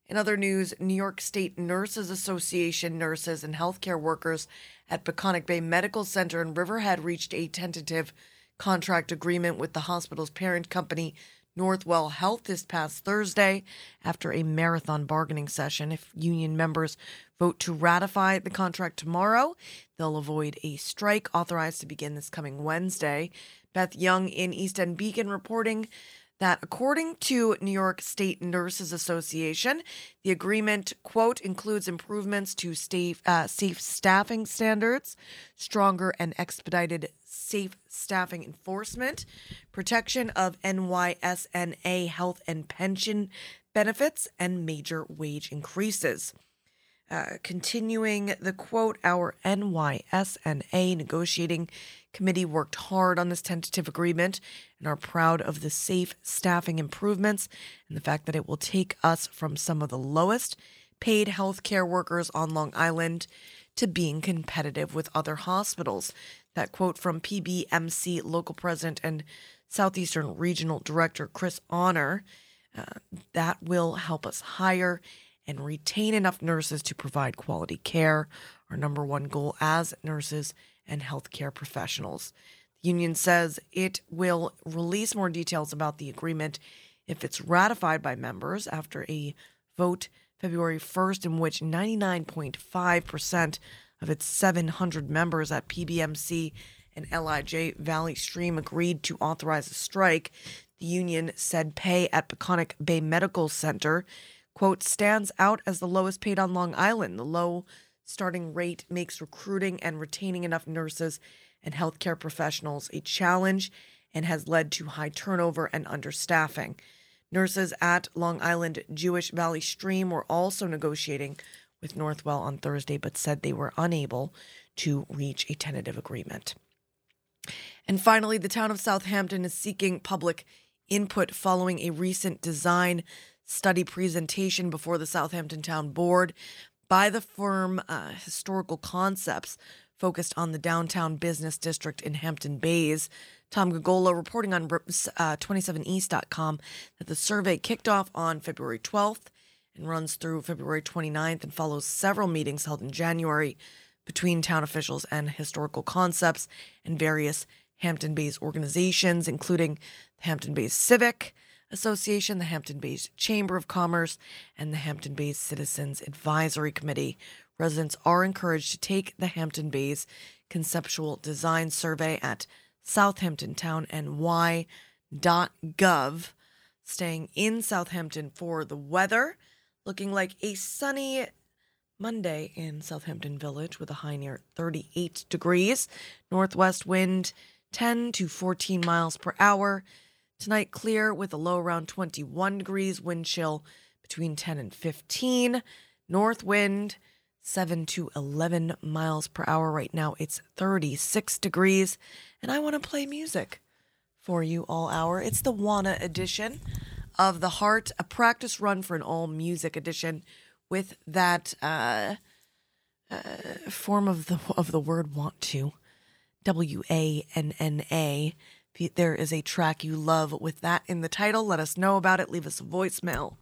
In other news, New York State Nurses Association nurses and healthcare workers at Peconic Bay Medical Center in Riverhead reached a tentative contract agreement with the hospital's parent company, Northwell Health this past Thursday after a marathon bargaining session. If union members vote to ratify the contract tomorrow, they'll avoid a strike authorized to begin this coming Wednesday. Beth Young in East End Beacon reporting that according to New York State Nurses Association, the agreement, quote, includes improvements to safe, uh, safe staffing standards, stronger and expedited safe staffing enforcement, protection of NYSNA health and pension benefits, and major wage increases. Uh, continuing the quote, our NYSNA negotiating committee worked hard on this tentative agreement and are proud of the safe staffing improvements and the fact that it will take us from some of the lowest paid healthcare workers on Long Island to being competitive with other hospitals. That quote from PBMC local president and Southeastern Regional Director Chris Honor. Uh, that will help us hire and retain enough nurses to provide quality care, our number one goal as nurses and healthcare professionals. The union says it will release more details about the agreement if it's ratified by members after a vote February 1st, in which 99.5% of its 700 members at PBMC and LIJ Valley Stream agreed to authorize a strike. The union said pay at Peconic Bay Medical Center, quote, stands out as the lowest paid on Long Island. The low starting rate makes recruiting and retaining enough nurses and healthcare professionals a challenge and has led to high turnover and understaffing. Nurses at Long Island Jewish Valley Stream were also negotiating with Northwell on Thursday, but said they were unable to reach a tentative agreement. And finally, the town of Southampton is seeking public input following a recent design study presentation before the Southampton Town Board by the firm uh, Historical Concepts, focused on the downtown business district in Hampton Bays. Tom Gogola reporting on uh, 27east.com that the survey kicked off on February 12th and runs through February 29th and follows several meetings held in January between town officials and historical concepts and various Hampton Bays organizations, including the Hampton Bays Civic Association, the Hampton Bays Chamber of Commerce, and the Hampton Bays Citizens Advisory Committee. Residents are encouraged to take the Hampton Bays Conceptual Design Survey at southamptontownny.gov. Staying in Southampton for the weather, looking like a sunny Monday in Southampton Village with a high near 38 degrees. Northwest wind 10 to 14 miles per hour. Tonight, clear with a low around 21 degrees, wind chill between 10 and 15. North wind 7 to 11 miles per hour. Right now, it's 36 degrees. And I want to play music for you all hour. It's the Wanna edition of The Heart, a practice run for an all music edition with that uh, uh, form of the of the word want to. W A N N A. There is a track you love with that in the title, let us know about it. Leave us a voicemail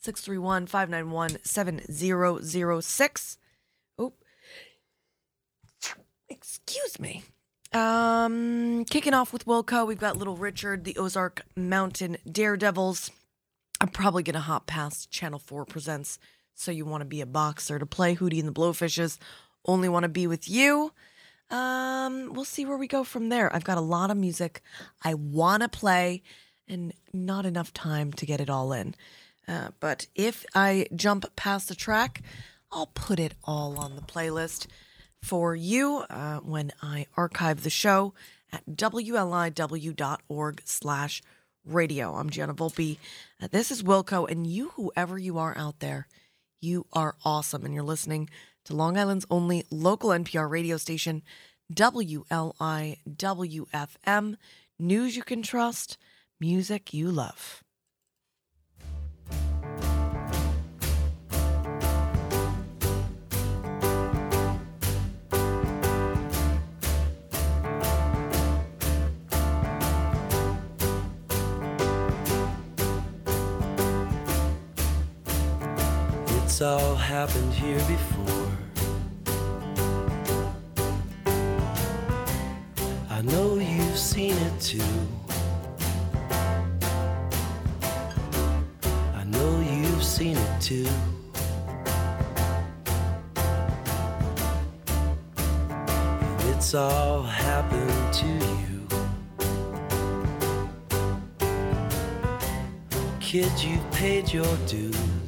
631 591 7006. Excuse me. Um, kicking off with Wilco, we've got Little Richard, the Ozark Mountain Daredevils. I'm probably going to hop past Channel 4 Presents So You Want to Be a Boxer to play Hootie and the Blowfishes. Only Want to Be With You. Um, we'll see where we go from there. I've got a lot of music I want to play and not enough time to get it all in. Uh, but if I jump past the track, I'll put it all on the playlist for you uh, when I archive the show at wliw.org slash radio. I'm Gianna Volpe. Uh, this is Wilco, and you, whoever you are out there, you are awesome. And you're listening to Long Island's only local NPR radio station, WLIW-FM. News you can trust, music you love. It's all happened here before. I know you've seen it too. I know you've seen it too. And it's all happened to you. Kid, you've paid your dues.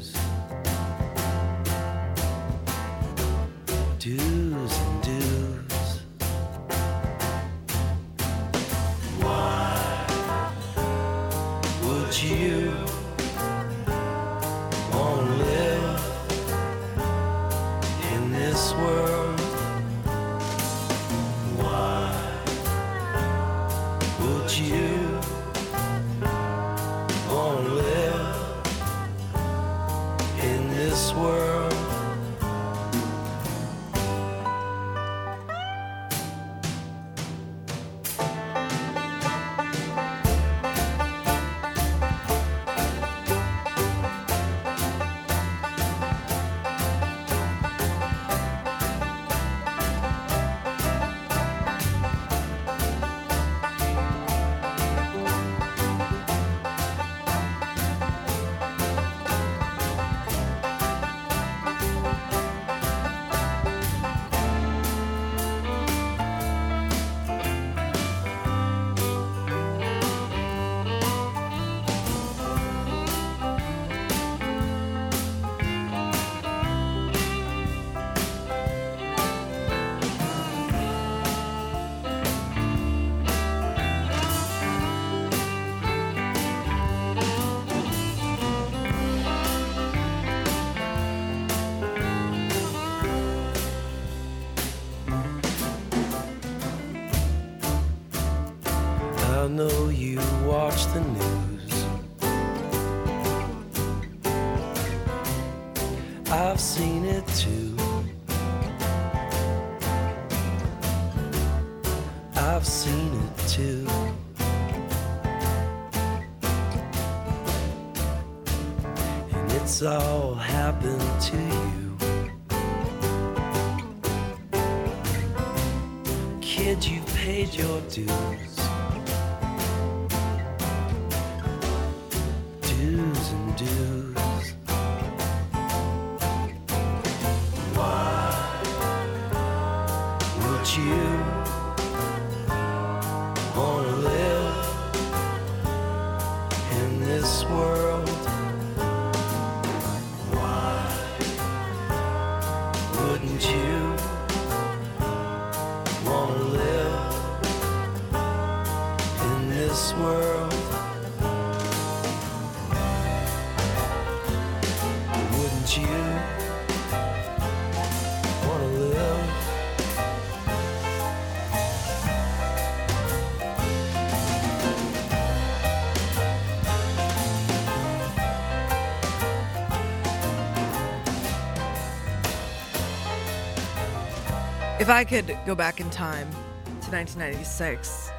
If I could go back in time to 1996,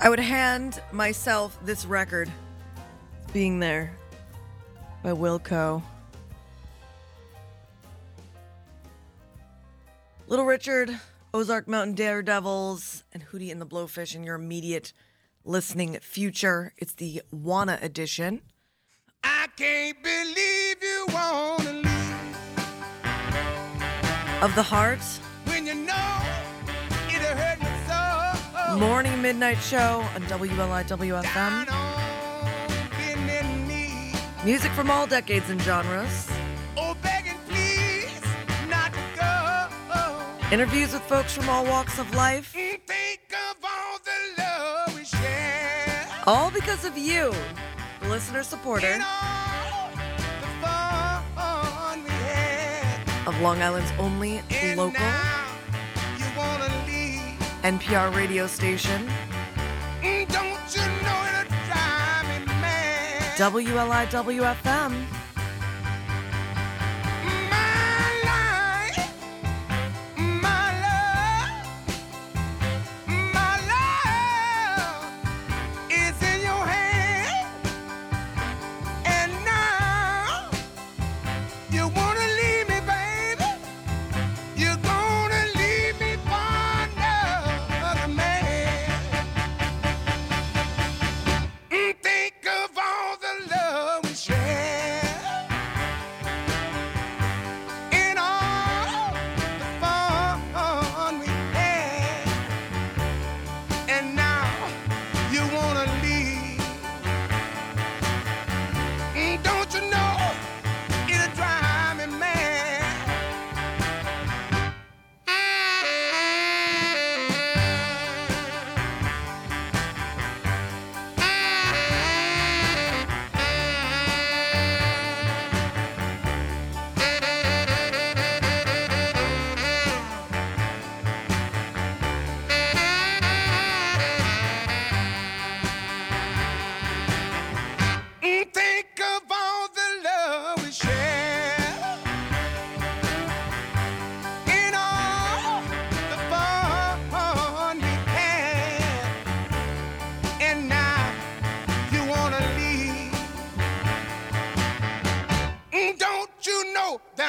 I would hand myself this record, Being There by Wilco. Little Richard, Ozark Mountain Daredevils, and Hootie and the Blowfish in your immediate listening future. It's the Wanna edition. I can't believe you wanna Of the Heart, when you know it hurt me so. morning midnight show on WLIW-FM. On. Music from all decades and genres. Oh, begging please not go. Interviews with folks from all walks of life. Think of all the love we share. All because of you, the listener supporter of Long Island's only And local you wanna leave. NPR radio station, Mm, Don't you know it'll drive me mad? WLIW-FM.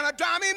gonna drive me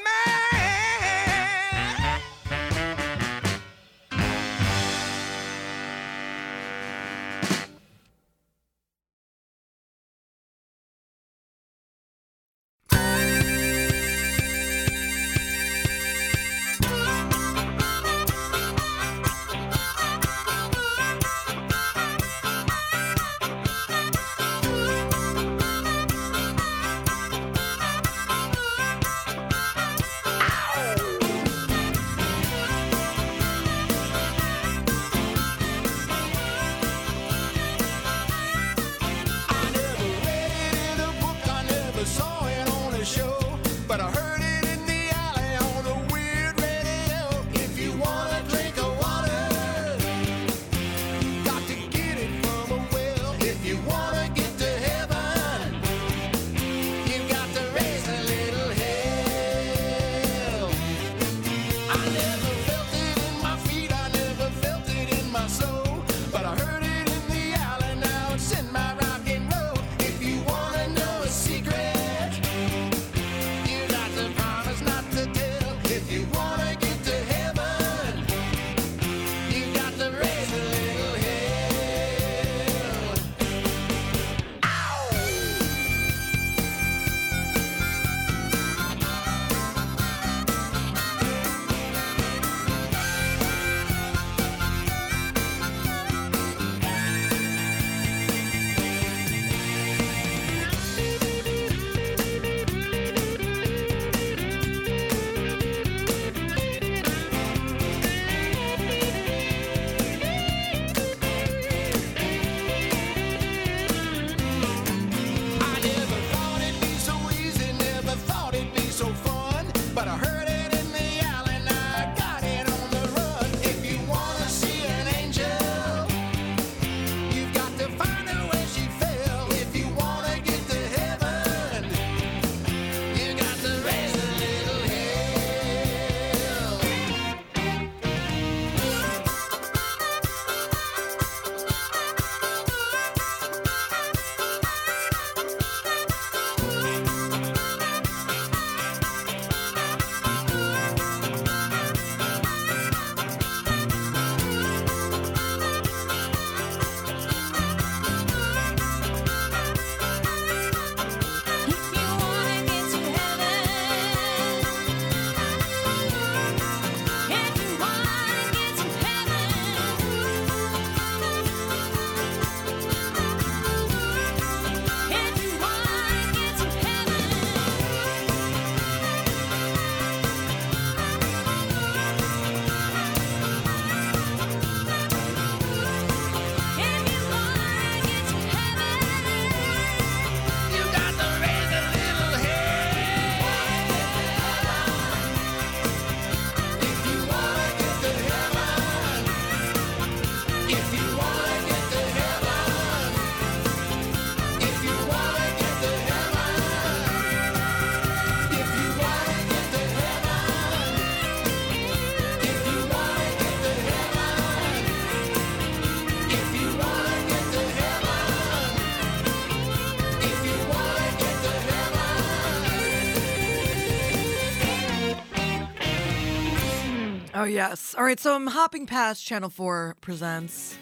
yes. All right, so I'm hopping past Channel 4 Presents.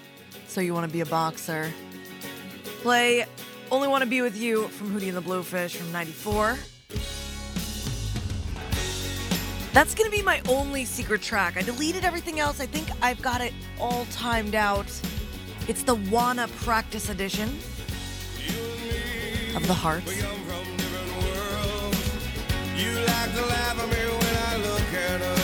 So you want to be a boxer. Play Only Want to Be With You from Hootie and the Blowfish from 94. That's going to be my only secret track. I deleted everything else. I think I've got it all timed out. It's the Wanna Practice Edition of The Hearts. You like to laugh at me when I look at her.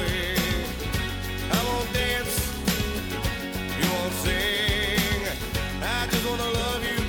sing. I just wanna love you.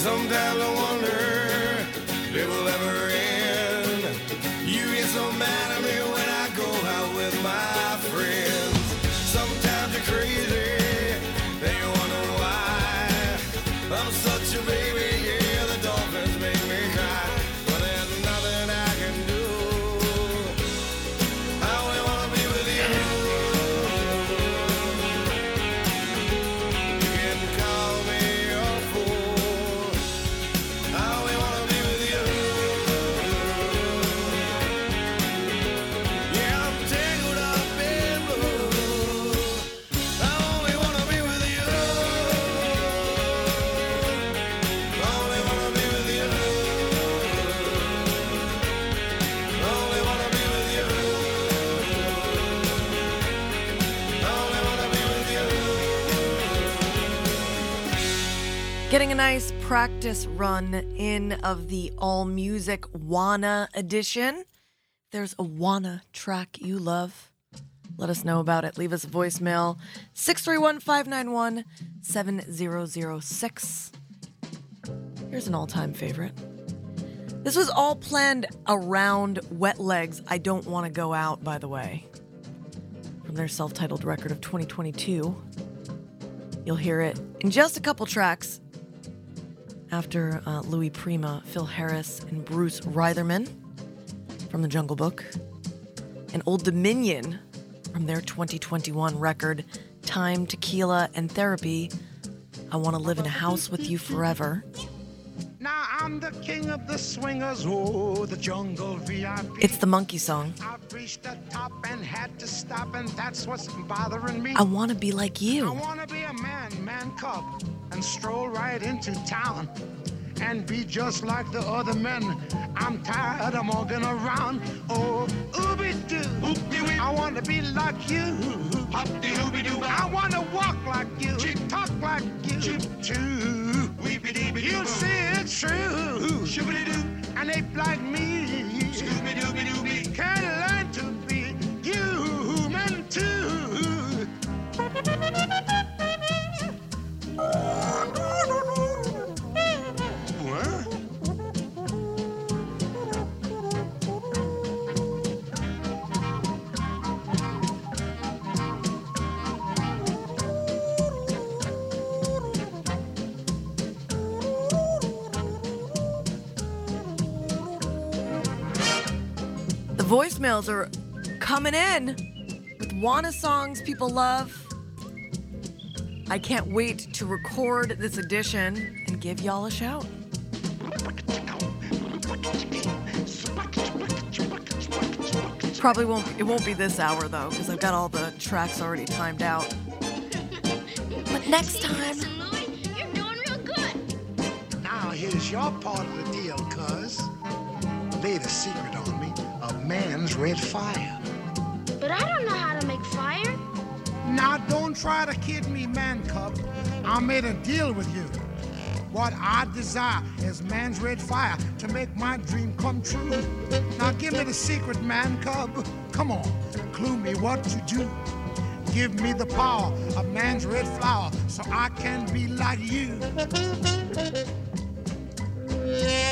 Sometimes I wonder nice practice run in of the all music Wanna edition. There's a Wanna track you love, let us know about it. Leave us a voicemail 631 591 7006. Here's an all time favorite. This was all planned around Wet Legs. I Don't Want to Go Out, by the way, from their self titled record of 2022. You'll hear it in just a couple tracks after uh, Louis Prima, Phil Harris, and Bruce Reitherman from the Jungle Book, and Old Dominion from their 2021 record, Time, Tequila, and Therapy. I Want to Live in a House with You Forever. Now I'm the king of the swingers, oh, the jungle VIP. It's the monkey song. I've reached the top and had to stop, and that's what's bothering me. I want to be like you. I wanna be a man, man cub, and stroll right into town and be just like the other men. I'm tired of walking around. Oh, ooby doo. I wanna be like you. I wanna walk like you, talk like you too. You see it's true. And ape like me can learn to be human too. voicemails are coming in with Wanna songs people love. I can't wait to record this edition and give y'all a shout. Probably won't. It won't be this hour though, because I've got all the tracks already timed out. But next time, You're doing real good. Now here's your part of the deal, cuz. Lay the secret on me of man's red fire. But I don't know how to make fire. Now don't try to kid me, man cub. I made a deal with you. What I desire is man's red fire to make my dream come true. Now give me the secret, man cub. Come on, clue me what to do. Give me the power of man's red flower so I can be like you. Hey,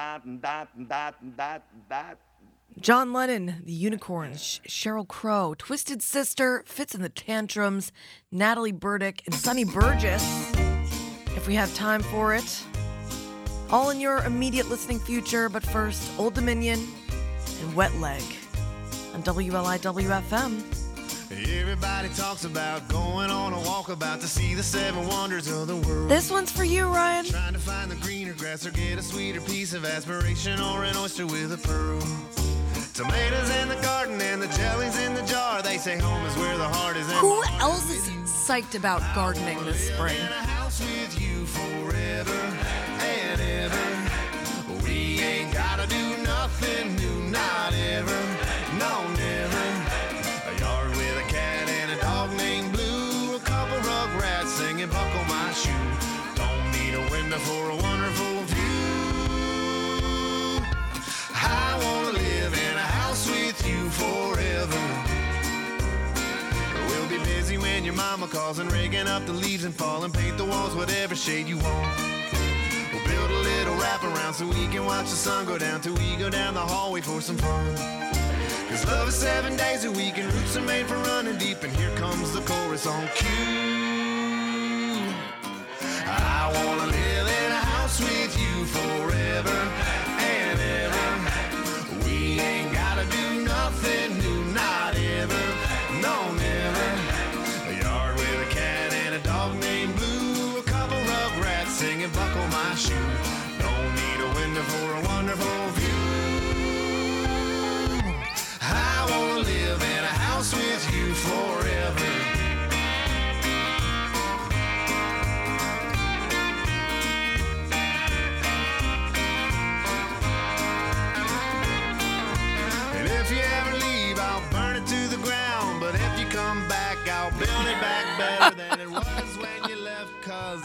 da doodle da da da da da. John Lennon, The Unicorns, Sheryl Crow, Twisted Sister, Fitz and the Tantrums, Natalie Burdick, and Sonny Burgess. If we have time for it. All in your immediate listening future, but first, Old Dominion and Wet Leg on WLIW-FM. Everybody talks about going on a walkabout to see the seven wonders of the world. This one's for you, Ryan. Trying to find the greener grass or get a sweeter piece of aspiration or an oyster with a pearl. Tomatoes in the garden and the jellies in the jar. They say home is where the heart is. Who else is is with you. psyched about gardening this spring? Calls and raking up the leaves and fall and paint the walls whatever shade you want. We'll build a little wraparound so we can watch the sun go down till we go down the hallway for some fun. Cause love is seven days a week and roots are made for running deep and here comes the chorus on cue.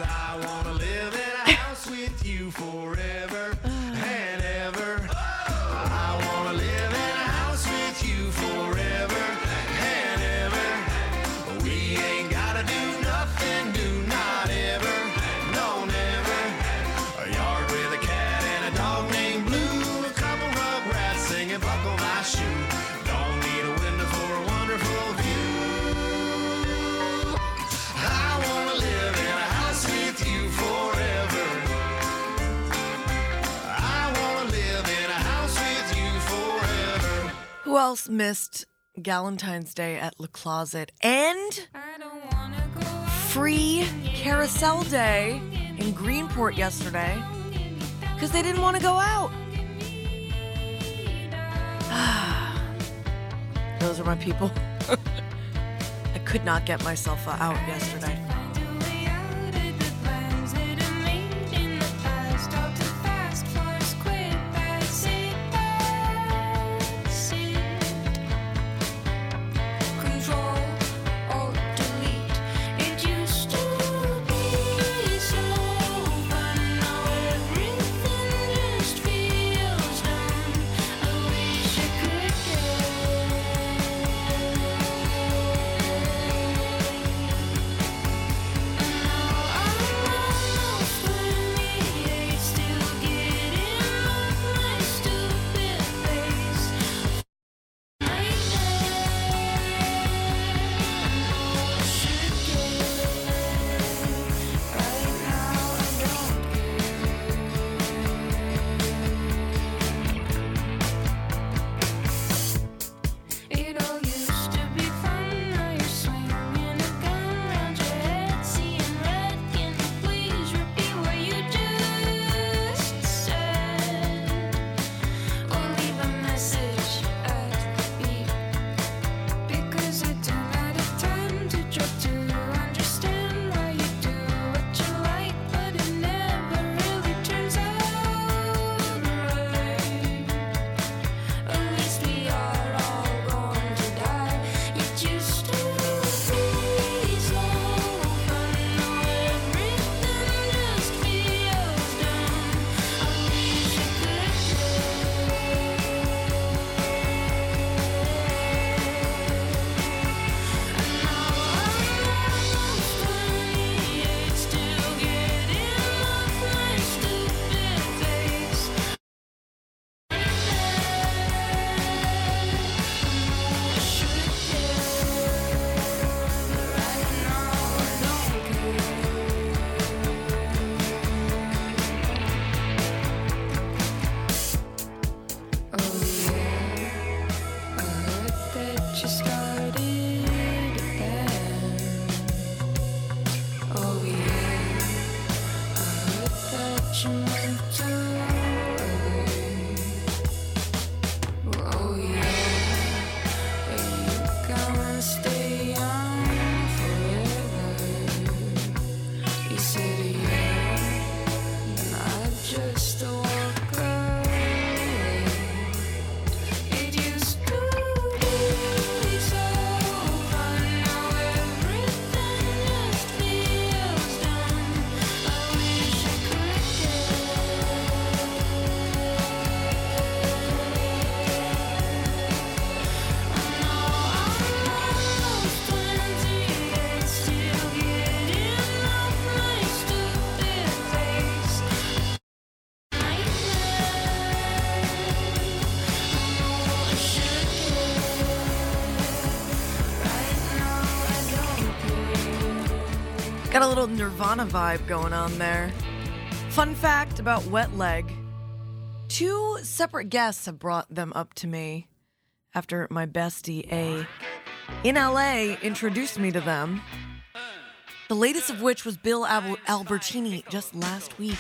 I wanna live else missed Galentine's Day at Le Closet and free Carousel Day in Greenport yesterday because they didn't want to go out? Those are my people. I could not get myself out yesterday. A little Nirvana vibe going on there. Fun fact about Wet Leg two separate guests have brought them up to me after my bestie A in LA introduced me to them. The latest of which was Bill Al- Albertini just last week.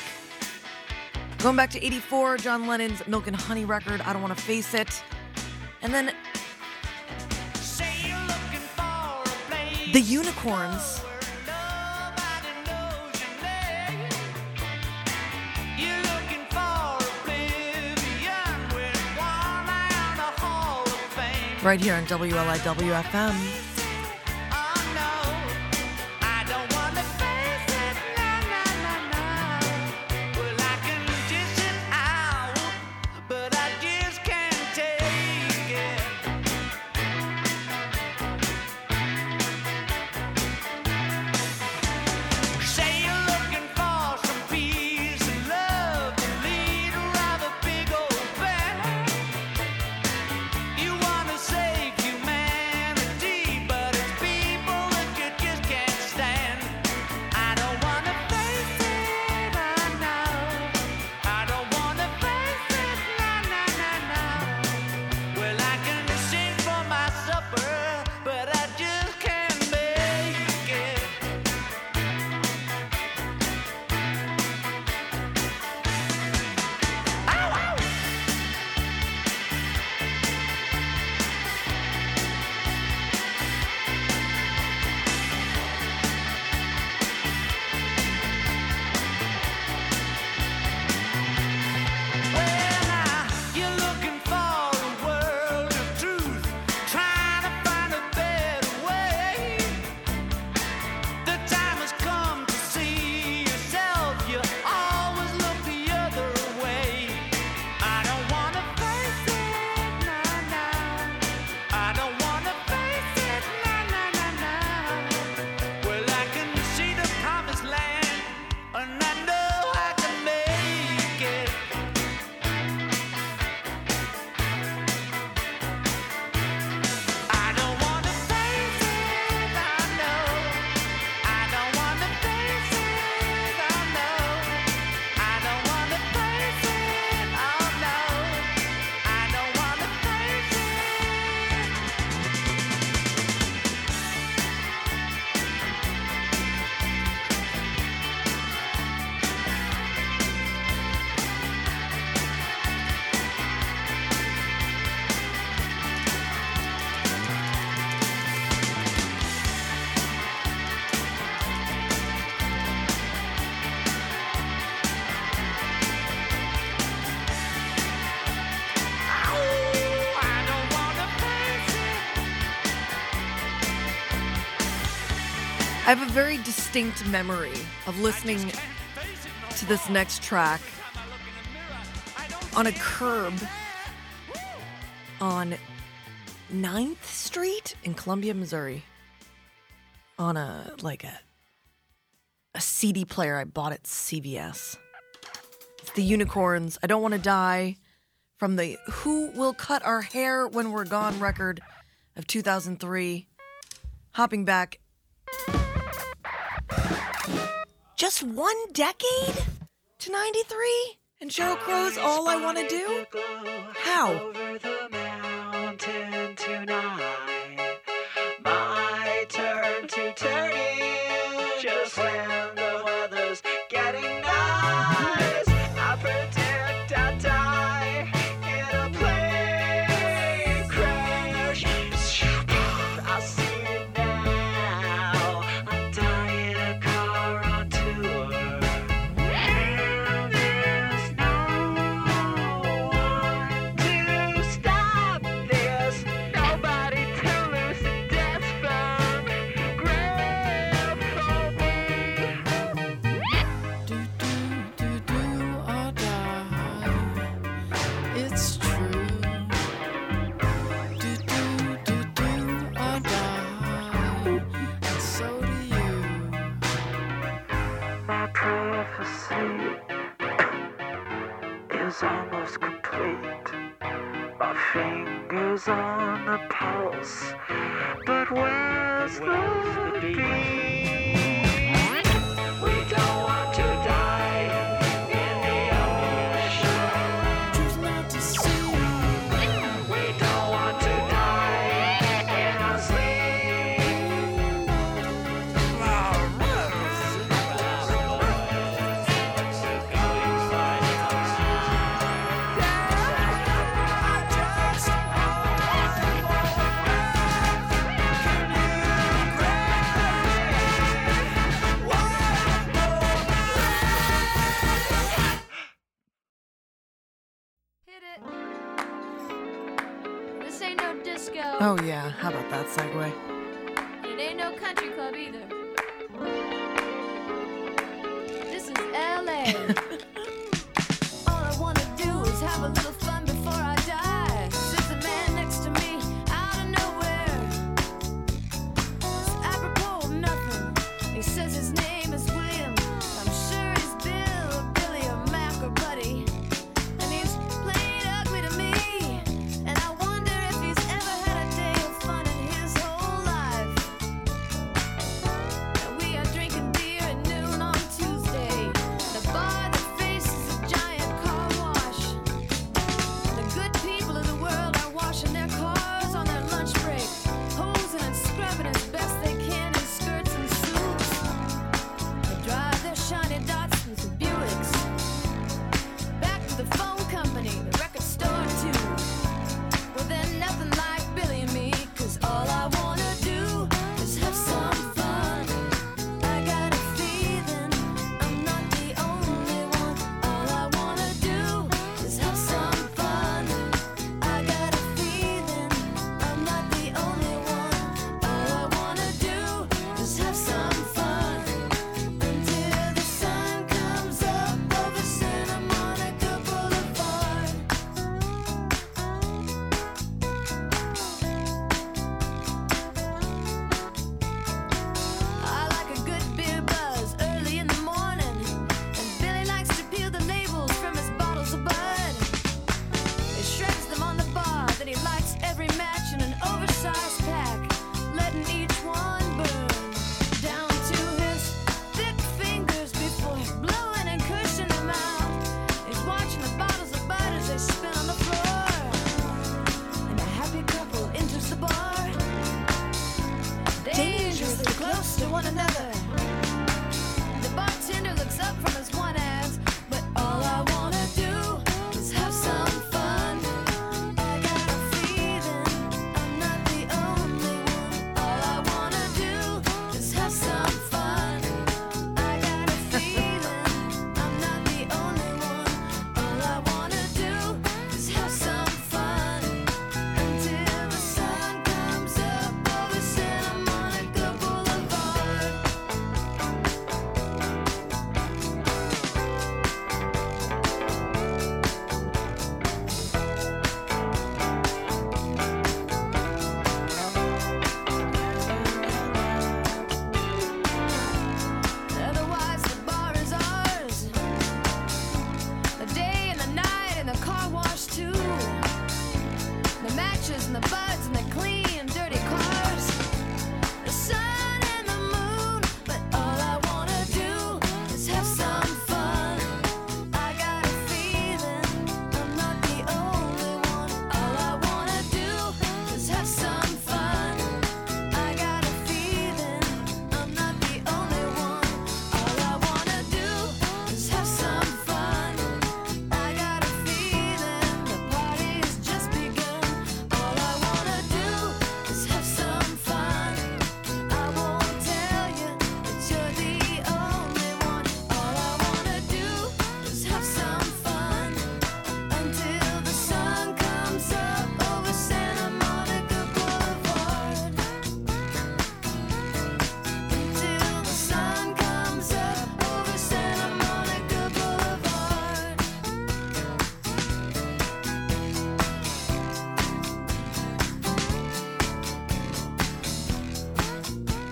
Going back to 84, John Lennon's Milk and Honey record, I Don't Want to Face It. And then The Unicorns. Right here on WLIW have a very distinct memory of listening to this next track on a curb on 9th Street in Columbia, Missouri. On a like a a CD player I bought at CVS. The Unicorns. I don't want to die from the Who Will Cut Our Hair When We're Gone record of 2003. Hopping back just one decade to 93? And Sheryl Crow's All I Want to Do? How? How about that segue?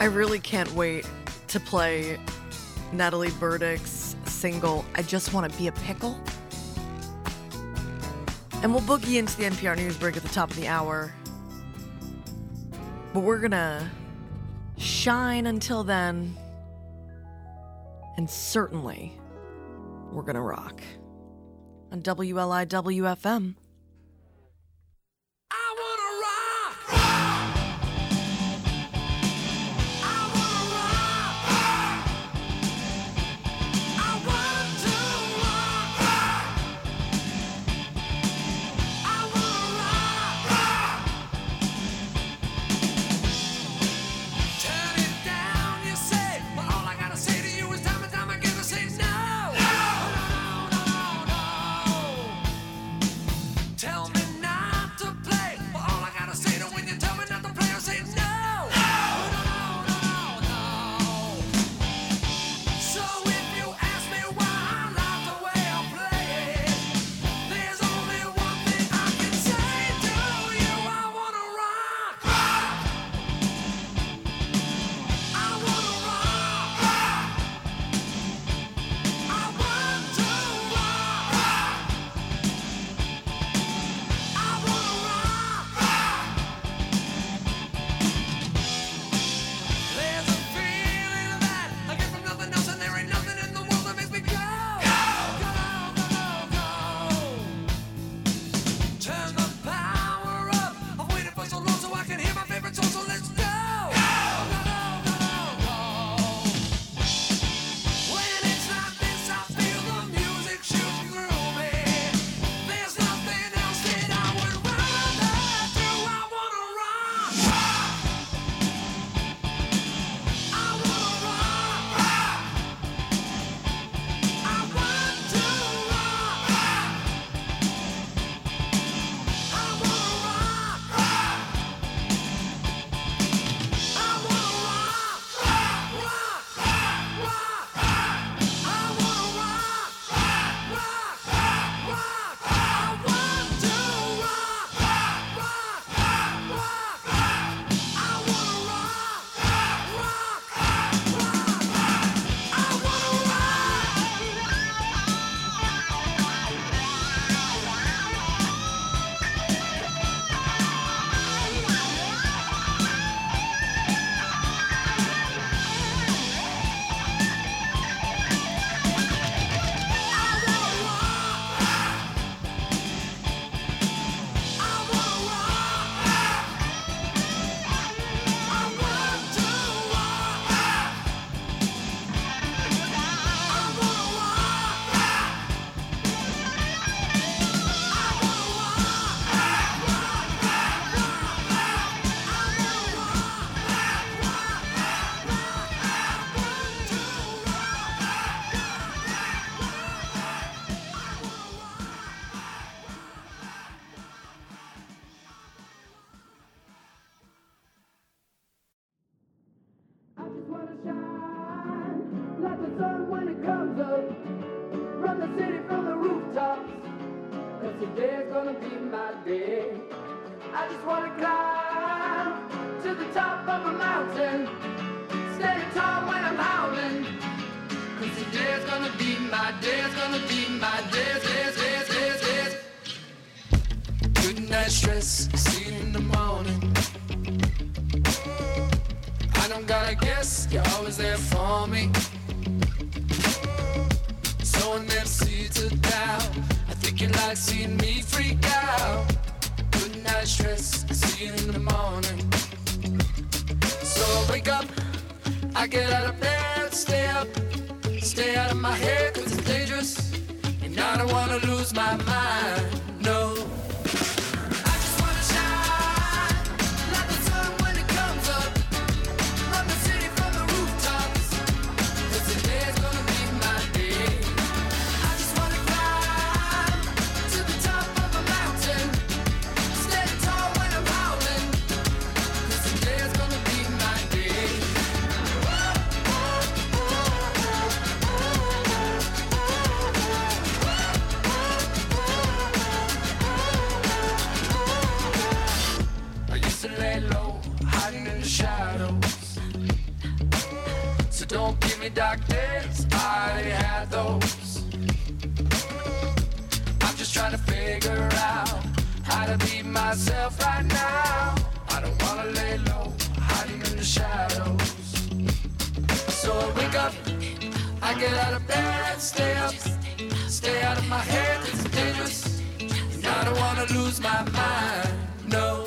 I really can't wait to play Natalie Burdick's single, I Just Want to Be a Pickle. And we'll boogie into the NPR news break at the top of the hour. But we're going to shine until then. And certainly, we're going to rock on WLIW-FM. Tell me. me freak out. Good night stress, see you in the morning. So I wake up, I get out of bed, stay up, stay out of my head, cause it's dangerous. And I don't wanna lose my mind, no. me doctors, I already had those. I'm just trying to figure out how to be myself right now. I don't wanna lay low, hiding in the shadows. So I wake up, I get out of bed, stay up, stay out of my head, it's dangerous. And I don't wanna lose my mind, no.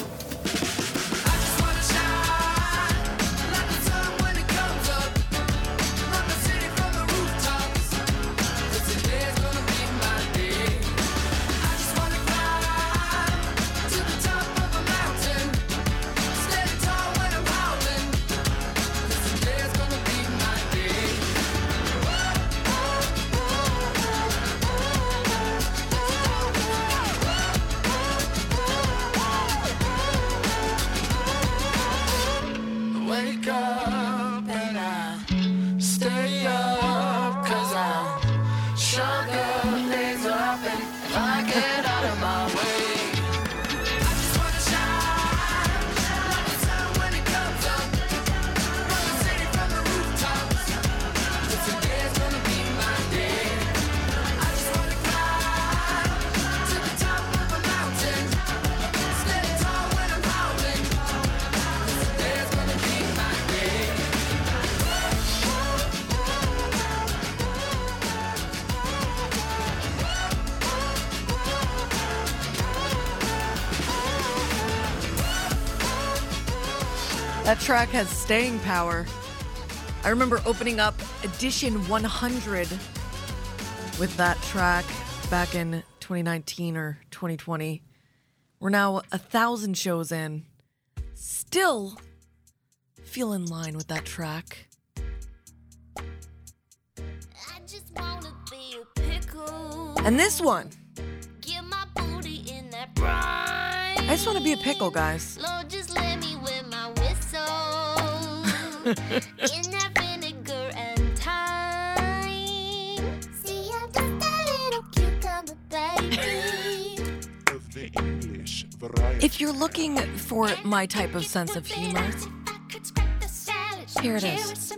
Staying power. I remember opening up edition 100 with that track back in 2019 or 2020. We're now a thousand shows in. Still feel in line with that track. I just wanna be a pickle. And this one, Get my booty in that. I just want to be a pickle, guys. Lord, in that vinegar and thyme. See, I'm just a little cucumber, baby. Of the English variety. If you're looking for my type of sense of humor, Here it is.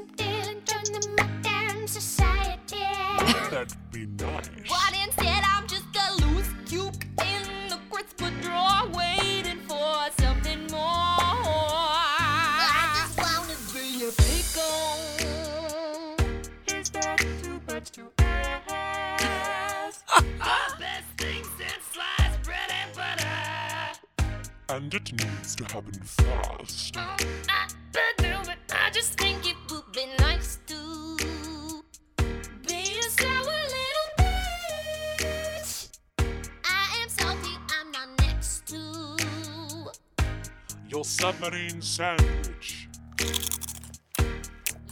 Submarine sandwich.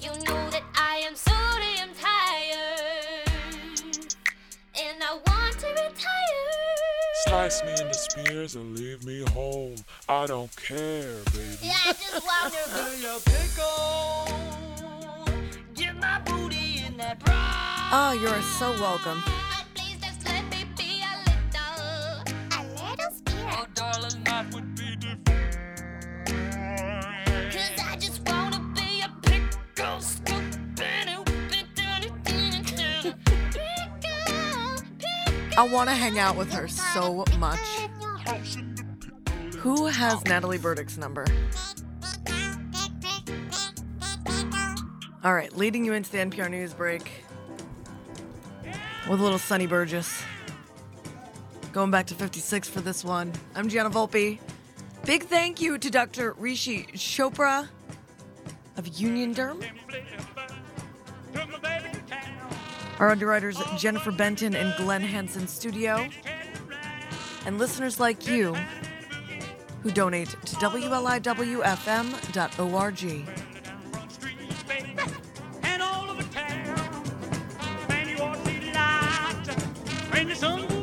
You know that I am so damn tired, and I want to retire. Slice me into spears and leave me home. I don't care, baby. I just want to be a pickle. Get my booty in that brine. oh, you're so welcome. Want to hang out with her so much. Who has Natalie Burdick's number? All right, leading you into the NPR news break with a little Sonny Burgess. Going back to 56 for this one. I'm Gianna Volpe. Big thank you to Dr. Rishi Chopra of Union Derm. Our underwriters Jennifer Benton and Glen Hansen Studio. And listeners like you who donate to WLIWFM.org. and all town. Man, you the sun